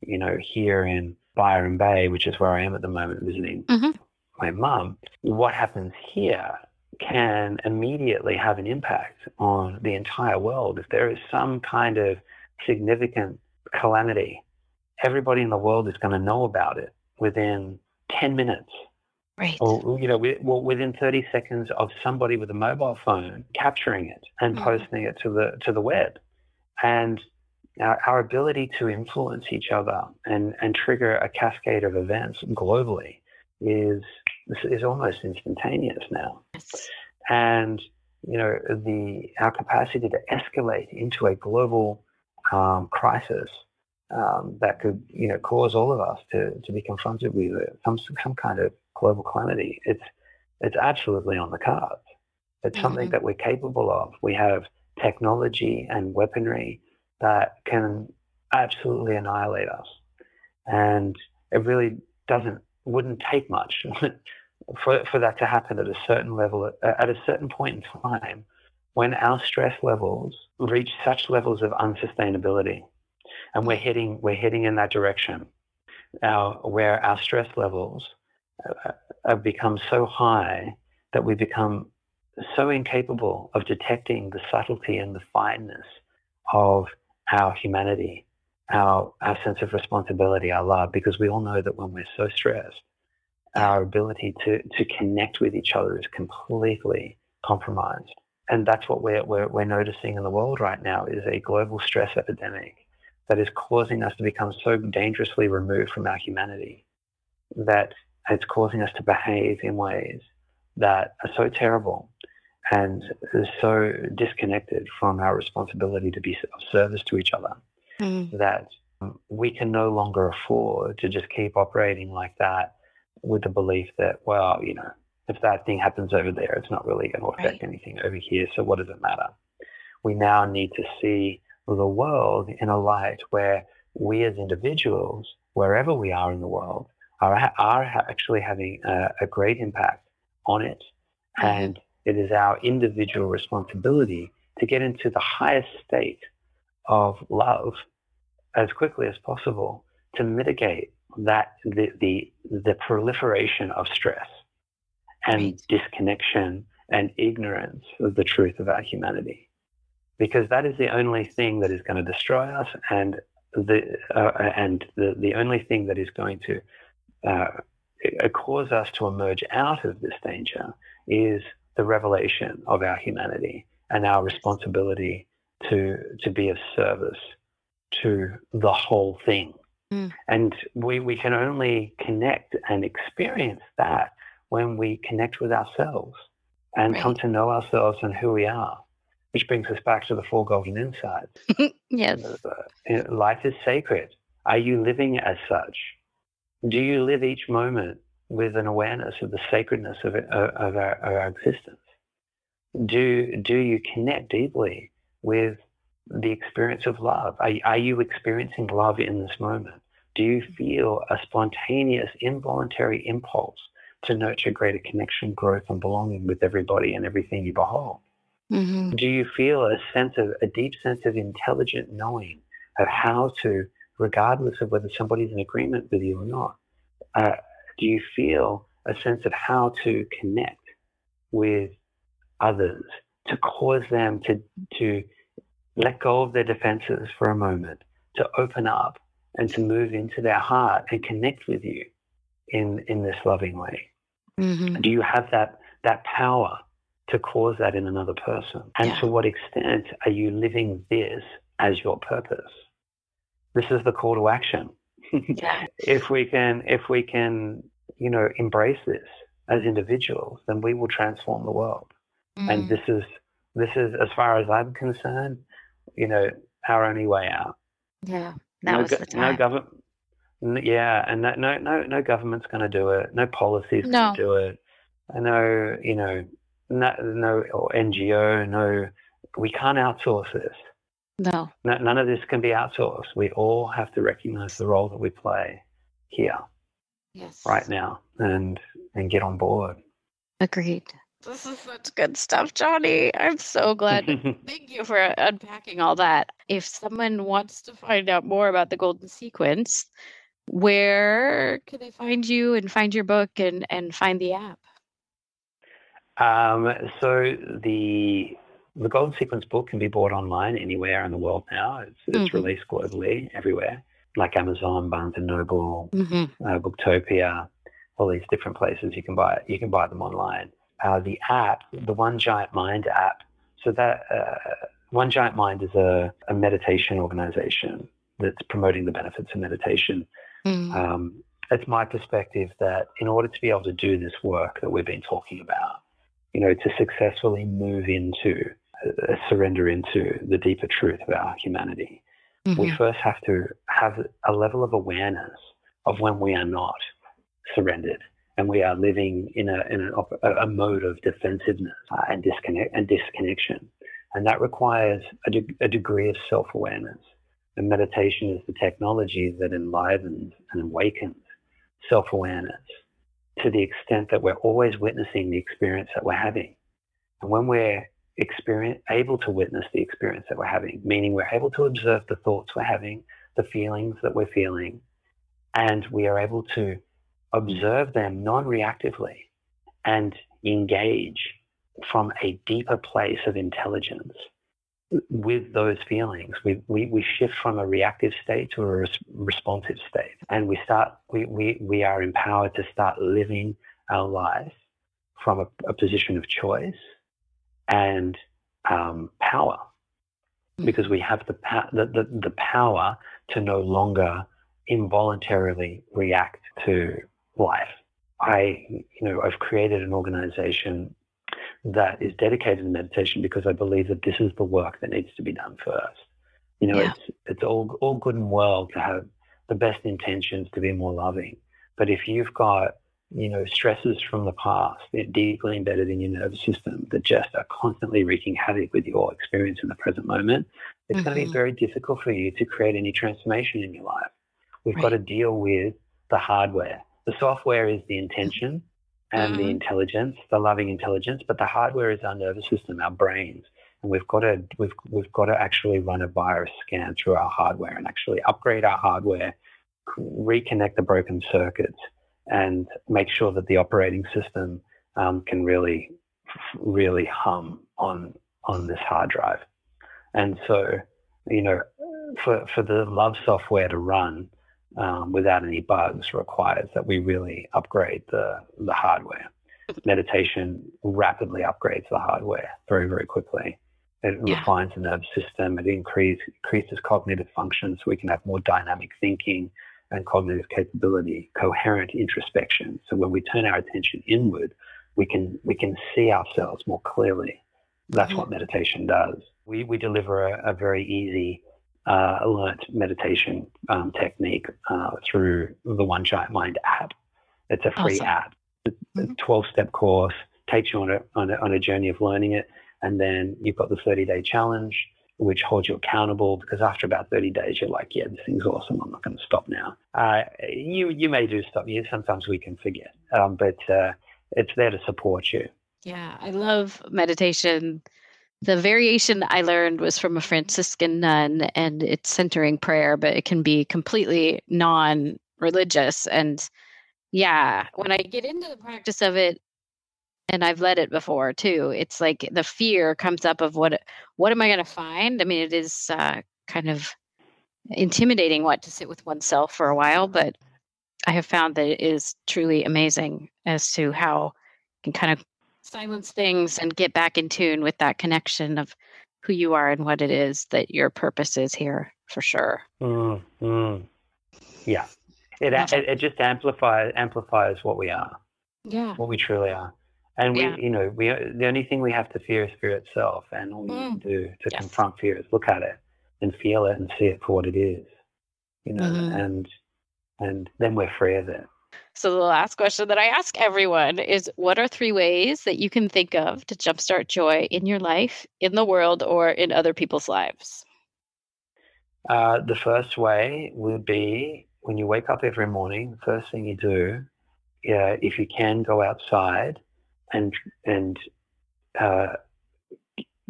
you know, here in Byron Bay, which is where I am at the moment visiting Mhm. my mum, what happens here can immediately have an impact on the entire world. If there is some kind of significant calamity, everybody in the world is going to know about it within 10 minutes Right. or you know well, within 30 seconds of somebody with a mobile phone capturing it and Mhm. posting it to the to the web and our, our ability to influence each other and and trigger a cascade of events globally is is almost instantaneous now Yes. and you know the our capacity to escalate into a global um, crisis um, that could you know cause all of us to, to be confronted with uh, some some kind of global calamity. It's it's absolutely on the cards. It's something Mhm. that we're capable of. We have technology and weaponry that can absolutely annihilate us, and it really doesn't wouldn't take much for for that to happen at a certain level at a certain point in time when our stress levels reach such levels of unsustainability and we're heading we're heading in that direction. Where our stress levels uh, have become so high that we become so incapable of detecting the subtlety and the fineness of our humanity our our sense of responsibility our love because we all know that when we're so stressed our ability to to connect with each other is completely compromised. And that's what we're, we're, we're noticing in the world right now is a global stress epidemic that is causing us to become so dangerously removed from our humanity that it's causing us to behave in ways that are so terrible and so disconnected from our responsibility to be of service to each other Mhm. that we can no longer afford to just keep operating like that with the belief that, well, you know, if that thing happens over there, it's not really going to affect Right. anything over here. So what does it matter? We now need to see the world in a light where we as individuals, wherever we are in the world, are, are actually having a, a great impact on it. Mhm. And it is our individual responsibility to get into the highest state of love as quickly as possible to mitigate that the the, the proliferation of stress and Right. disconnection and ignorance of the truth of our humanity because that is the only thing that is going to destroy us and the uh, and the, the only thing that is going to uh, cause us to emerge out of this danger is the revelation of our humanity and our responsibility to to be of service to the whole thing. Mm. And we, we can only connect and experience that when we connect with ourselves and Right. come to know ourselves and who we are, which brings us back to the Four Golden Insights. yes. Uh, you know, life is sacred. Are you living as such? Do you live each moment with an awareness of the sacredness of, it, of our, of our existence? Do, do you connect deeply with the experience of love? Are, are you experiencing love in this moment? Do you feel a spontaneous, involuntary impulse to nurture greater connection, growth, and belonging with everybody and everything you behold? Hmm Do you feel a sense of a deep sense of intelligent knowing of how to, regardless of whether somebody's in agreement with you or not? Uh, do you feel a sense of how to connect with others to cause them to to let go of their defenses for a moment, to open up and to move into their heart and connect with you in in this loving way? hmm do you have that that power to cause that in another person and Yeah. to what extent are you living this as your purpose this is the call to action Yeah. if we can if we can you know embrace this as individuals then we will transform the world and Mm. this is this is as far as i'm concerned you know our only way out yeah. That no, was the no time. government yeah and no no no, no government's going to do it no policies No. going to do it I know you know no, no or ngo no we can't outsource this no. no, none of this can be outsourced we all have to recognize the role that we play here Yes. right now and and get on board Agreed. This is such good stuff, Jonni. I'm so glad. Thank you for unpacking all that. If someone wants to find out more about the golden sequence, where can they find you and find your book and, and find the app? Um, so the the Golden Sequence book can be bought online anywhere in the world now. It's, it's Mhm. released globally everywhere, like Amazon, Barnes and Noble, Mm-hmm. uh, Booktopia, all these different places you can buy it. You can buy them online. Uh, the app, the One Giant Mind app. So that uh, One Giant Mind is a, a meditation organization that's promoting the benefits of meditation. Mm-hmm. Um, it's my perspective that in order to be able to do this work that we've been talking about, you know, to successfully move into, uh, surrender into the deeper truth of our humanity, we Mhm. first have to have a level of awareness of when we are not surrendered and we are living in a in an, a, a mode of defensiveness uh, and disconnect and disconnection, and that requires a, de- a degree of self-awareness. And meditation is the technology that enlivens and awakens self-awareness to the extent that we're always witnessing the experience that we're having, and when we're experience able to witness the experience that we're having, meaning we're able to observe the thoughts we're having, the feelings that we're feeling, and we are able to observe them non-reactively and engage from a deeper place of intelligence with those feelings. We, we, we shift from a reactive state to a res- responsive state. And we start, we, we, we are empowered to start living our life from a, a position of choice and um, power because we have the, pa- the, the, the power to no longer involuntarily react to life. I, you know, I've created an organization that is dedicated to meditation because I believe that this is the work that needs to be done first. You know, Yeah. it's it's all all good and well to have the best intentions to be more loving, but if you've got you know stresses from the past deeply embedded in your nervous system that just are constantly wreaking havoc with your experience in the present moment, it's going to be mm-hmm. very difficult for you to create any transformation in your life. We've got to deal with the hardware. The software is the intention and the Mhm. intelligence, the loving intelligence, but the hardware is our nervous system, our brains. And we've got to we've we've got to actually run a virus scan through our hardware and actually upgrade our hardware, reconnect the broken circuits, and make sure that the operating system um, can really really hum on on this hard drive. And so, you know, for for the love software to run um, without any bugs requires that we really upgrade the the hardware. Meditation rapidly upgrades the hardware very very quickly, It Yeah. refines the nervous system. It increase, increases cognitive function so we can have more dynamic thinking and cognitive capability, coherent introspection. So when we turn our attention inward, we can we can see ourselves more clearly. That's what meditation does. We we deliver a, a very easy uh, learnt meditation um, technique uh, through the One Giant Mind app. It's a free Awesome. app. It's a Mhm. 12 step course, takes you on a, on, a, on a journey of learning it. And then you've got the 30 day challenge, which holds you accountable because after about 30 days, you're like, yeah, this thing's awesome. I'm not going to stop now. Uh, you, you may do stop. You, sometimes we can forget, um, but uh, it's there to support you. Yeah, I love meditation. The variation I learned was from a Franciscan nun, and it's centering prayer, but it can be completely non religious. And yeah, when I get into the practice of it, and I've led it before too, it's like the fear comes up of what what am I going to find? I mean, it is uh, kind of intimidating what to sit with oneself for a while, but I have found that it is truly amazing as to how you can kind of silence things and get back in tune with that connection of who you are and what it is that your purpose is here for sure. Mm, mm. Yeah. It, Yeah. it, it just amplifies amplifies what we are. Yeah. what we truly are. And we, Yeah. you know, we the only thing we have to fear is fear itself, and all we need to do to Yes. confront fear is look at it and feel it and see it for what it is, you know, Mhm. and and then we're free of it. So the last question that I ask everyone is what are three ways that you can think of to jumpstart joy in your life, in the world, or in other people's lives? Uh, the first way would be when you wake up every morning. The first thing you do, yeah, if you can, go outside and and uh,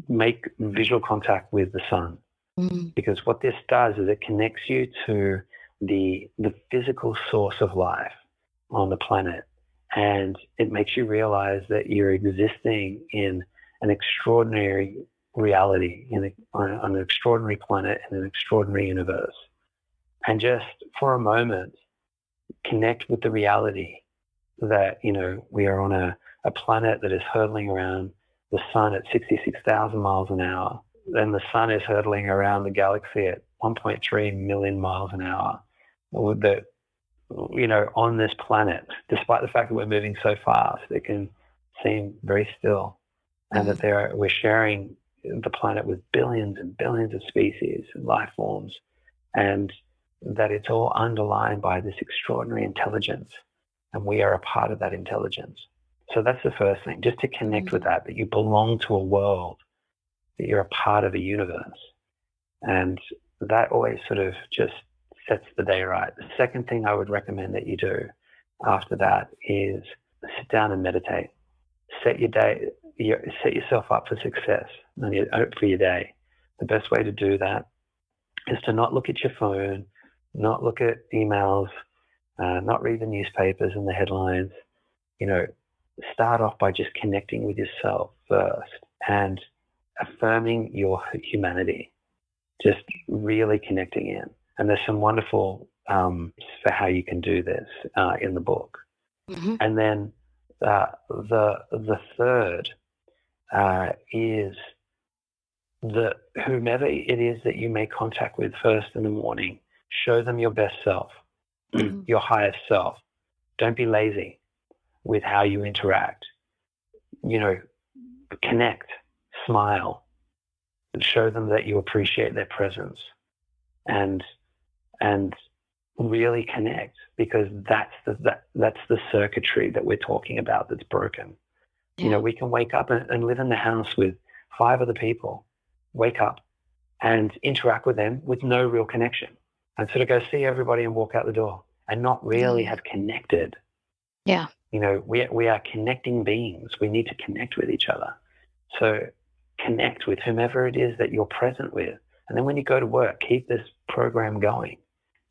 make visual contact with the sun. Mm, because what this does is it connects you to the the physical source of life on the planet and it makes you realize that you're existing in an extraordinary reality in a, on, on an extraordinary planet in an extraordinary universe and just for a moment connect with the reality that you know we are on a, a planet that is hurtling around the sun at 66,000 miles an hour then the sun is hurtling around the galaxy at 1.3 million miles an hour. The, you know, on this planet, despite the fact that we're moving so fast, it can seem very still, and that mm-hmm. there are, we're sharing the planet with billions and billions of species and life forms, and that it's all underlined by this extraordinary intelligence, and we are a part of that intelligence. So that's the first thing, just to connect mm-hmm. with that, that you belong to a world that you're a part of a universe. And that always sort of just sets the day right. The second thing I would recommend that you do after that is sit down and meditate. Set your day, your, set yourself up for success and your, for your day. The best way to do that is to not look at your phone, not look at emails, uh, not read the newspapers and the headlines. You know, start off by just connecting with yourself first and affirming your humanity, just really connecting in. And there's some wonderful um, for how you can do this uh, in the book. Mhm. And then uh, the the third uh, is that whomever it is that you make contact with first in the morning, show them your best self, Mhm. your highest self. Don't be lazy with how you interact. You know, connect, smile, and show them that you appreciate their presence, and and really connect because that's the that, that's the circuitry that we're talking about that's broken. You know, we can wake up and, and live in the house with five other people, wake up and interact with them with no real connection, and sort of go see everybody and walk out the door and not really Mm. have connected. Yeah. You know, we we are connecting beings. We need to connect with each other. So connect with whomever it is that you're present with, and then when you go to work, keep this program going,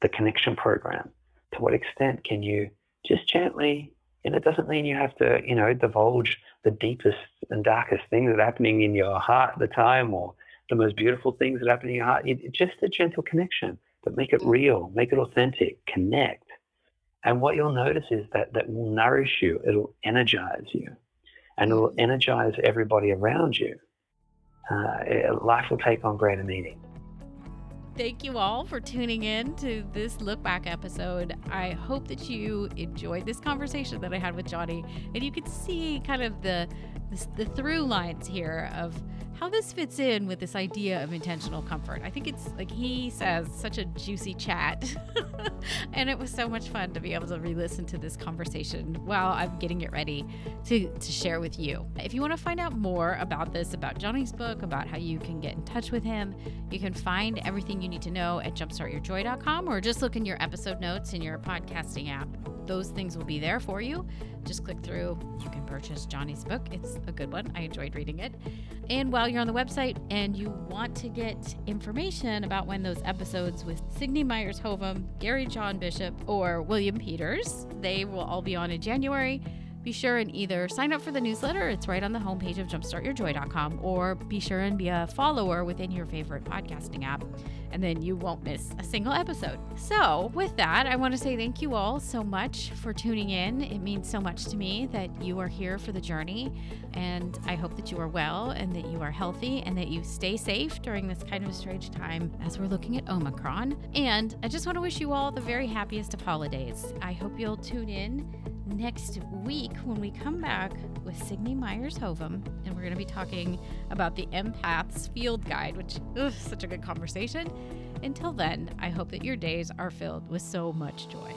the connection program. To what extent can you just gently? And it doesn't mean you have to, you know, divulge the deepest and darkest things that are happening in your heart at the time, or the most beautiful things that happen in your heart. It, just a gentle connection, but make it real, make it authentic, connect. And what you'll notice is that that will nourish you. It'll energize you, and it'll energize everybody around you. uh, life will take on greater meaning. Thank you all for tuning in to this look back episode. I hope that you enjoyed this conversation that I had with Jonni and you could see kind of the the, the through lines here of how this fits in with this idea of intentional comfort. I think it's like he says, such a juicy chat. and it was so much fun to be able to re listen to this conversation while I'm getting it ready to, to share with you. If you want to find out more about this, about Jonni's book, about how you can get in touch with him, you can find everything you need to know at jumpstartyourjoy.com or just look in your episode notes in your podcasting app. Those things will be there for you. Just click through. You can purchase Jonni's book. It's a good one. I enjoyed reading it. And while you're on the website and you want to get information about when those episodes with Signe Myers Hovem, Gary John Bishop, or William Peters, they will all be on in January be sure and either sign up for the newsletter, it's right on the homepage of jumpstartyourjoy.com, or be sure and be a follower within your favorite podcasting app, and then you won't miss a single episode. So, with that, I want to say thank you all so much for tuning in. It means so much to me that you are here for the journey, and I hope that you are well and that you are healthy and that you stay safe during this kind of strange time as we're looking at Omicron. And I just want to wish you all the very happiest of holidays. I hope you'll tune in next week when we come back with Signe Myers Hovem, and we're going to be talking about the Empath's Field Guide, which is such a good conversation. Until then, I hope that your days are filled with so much joy.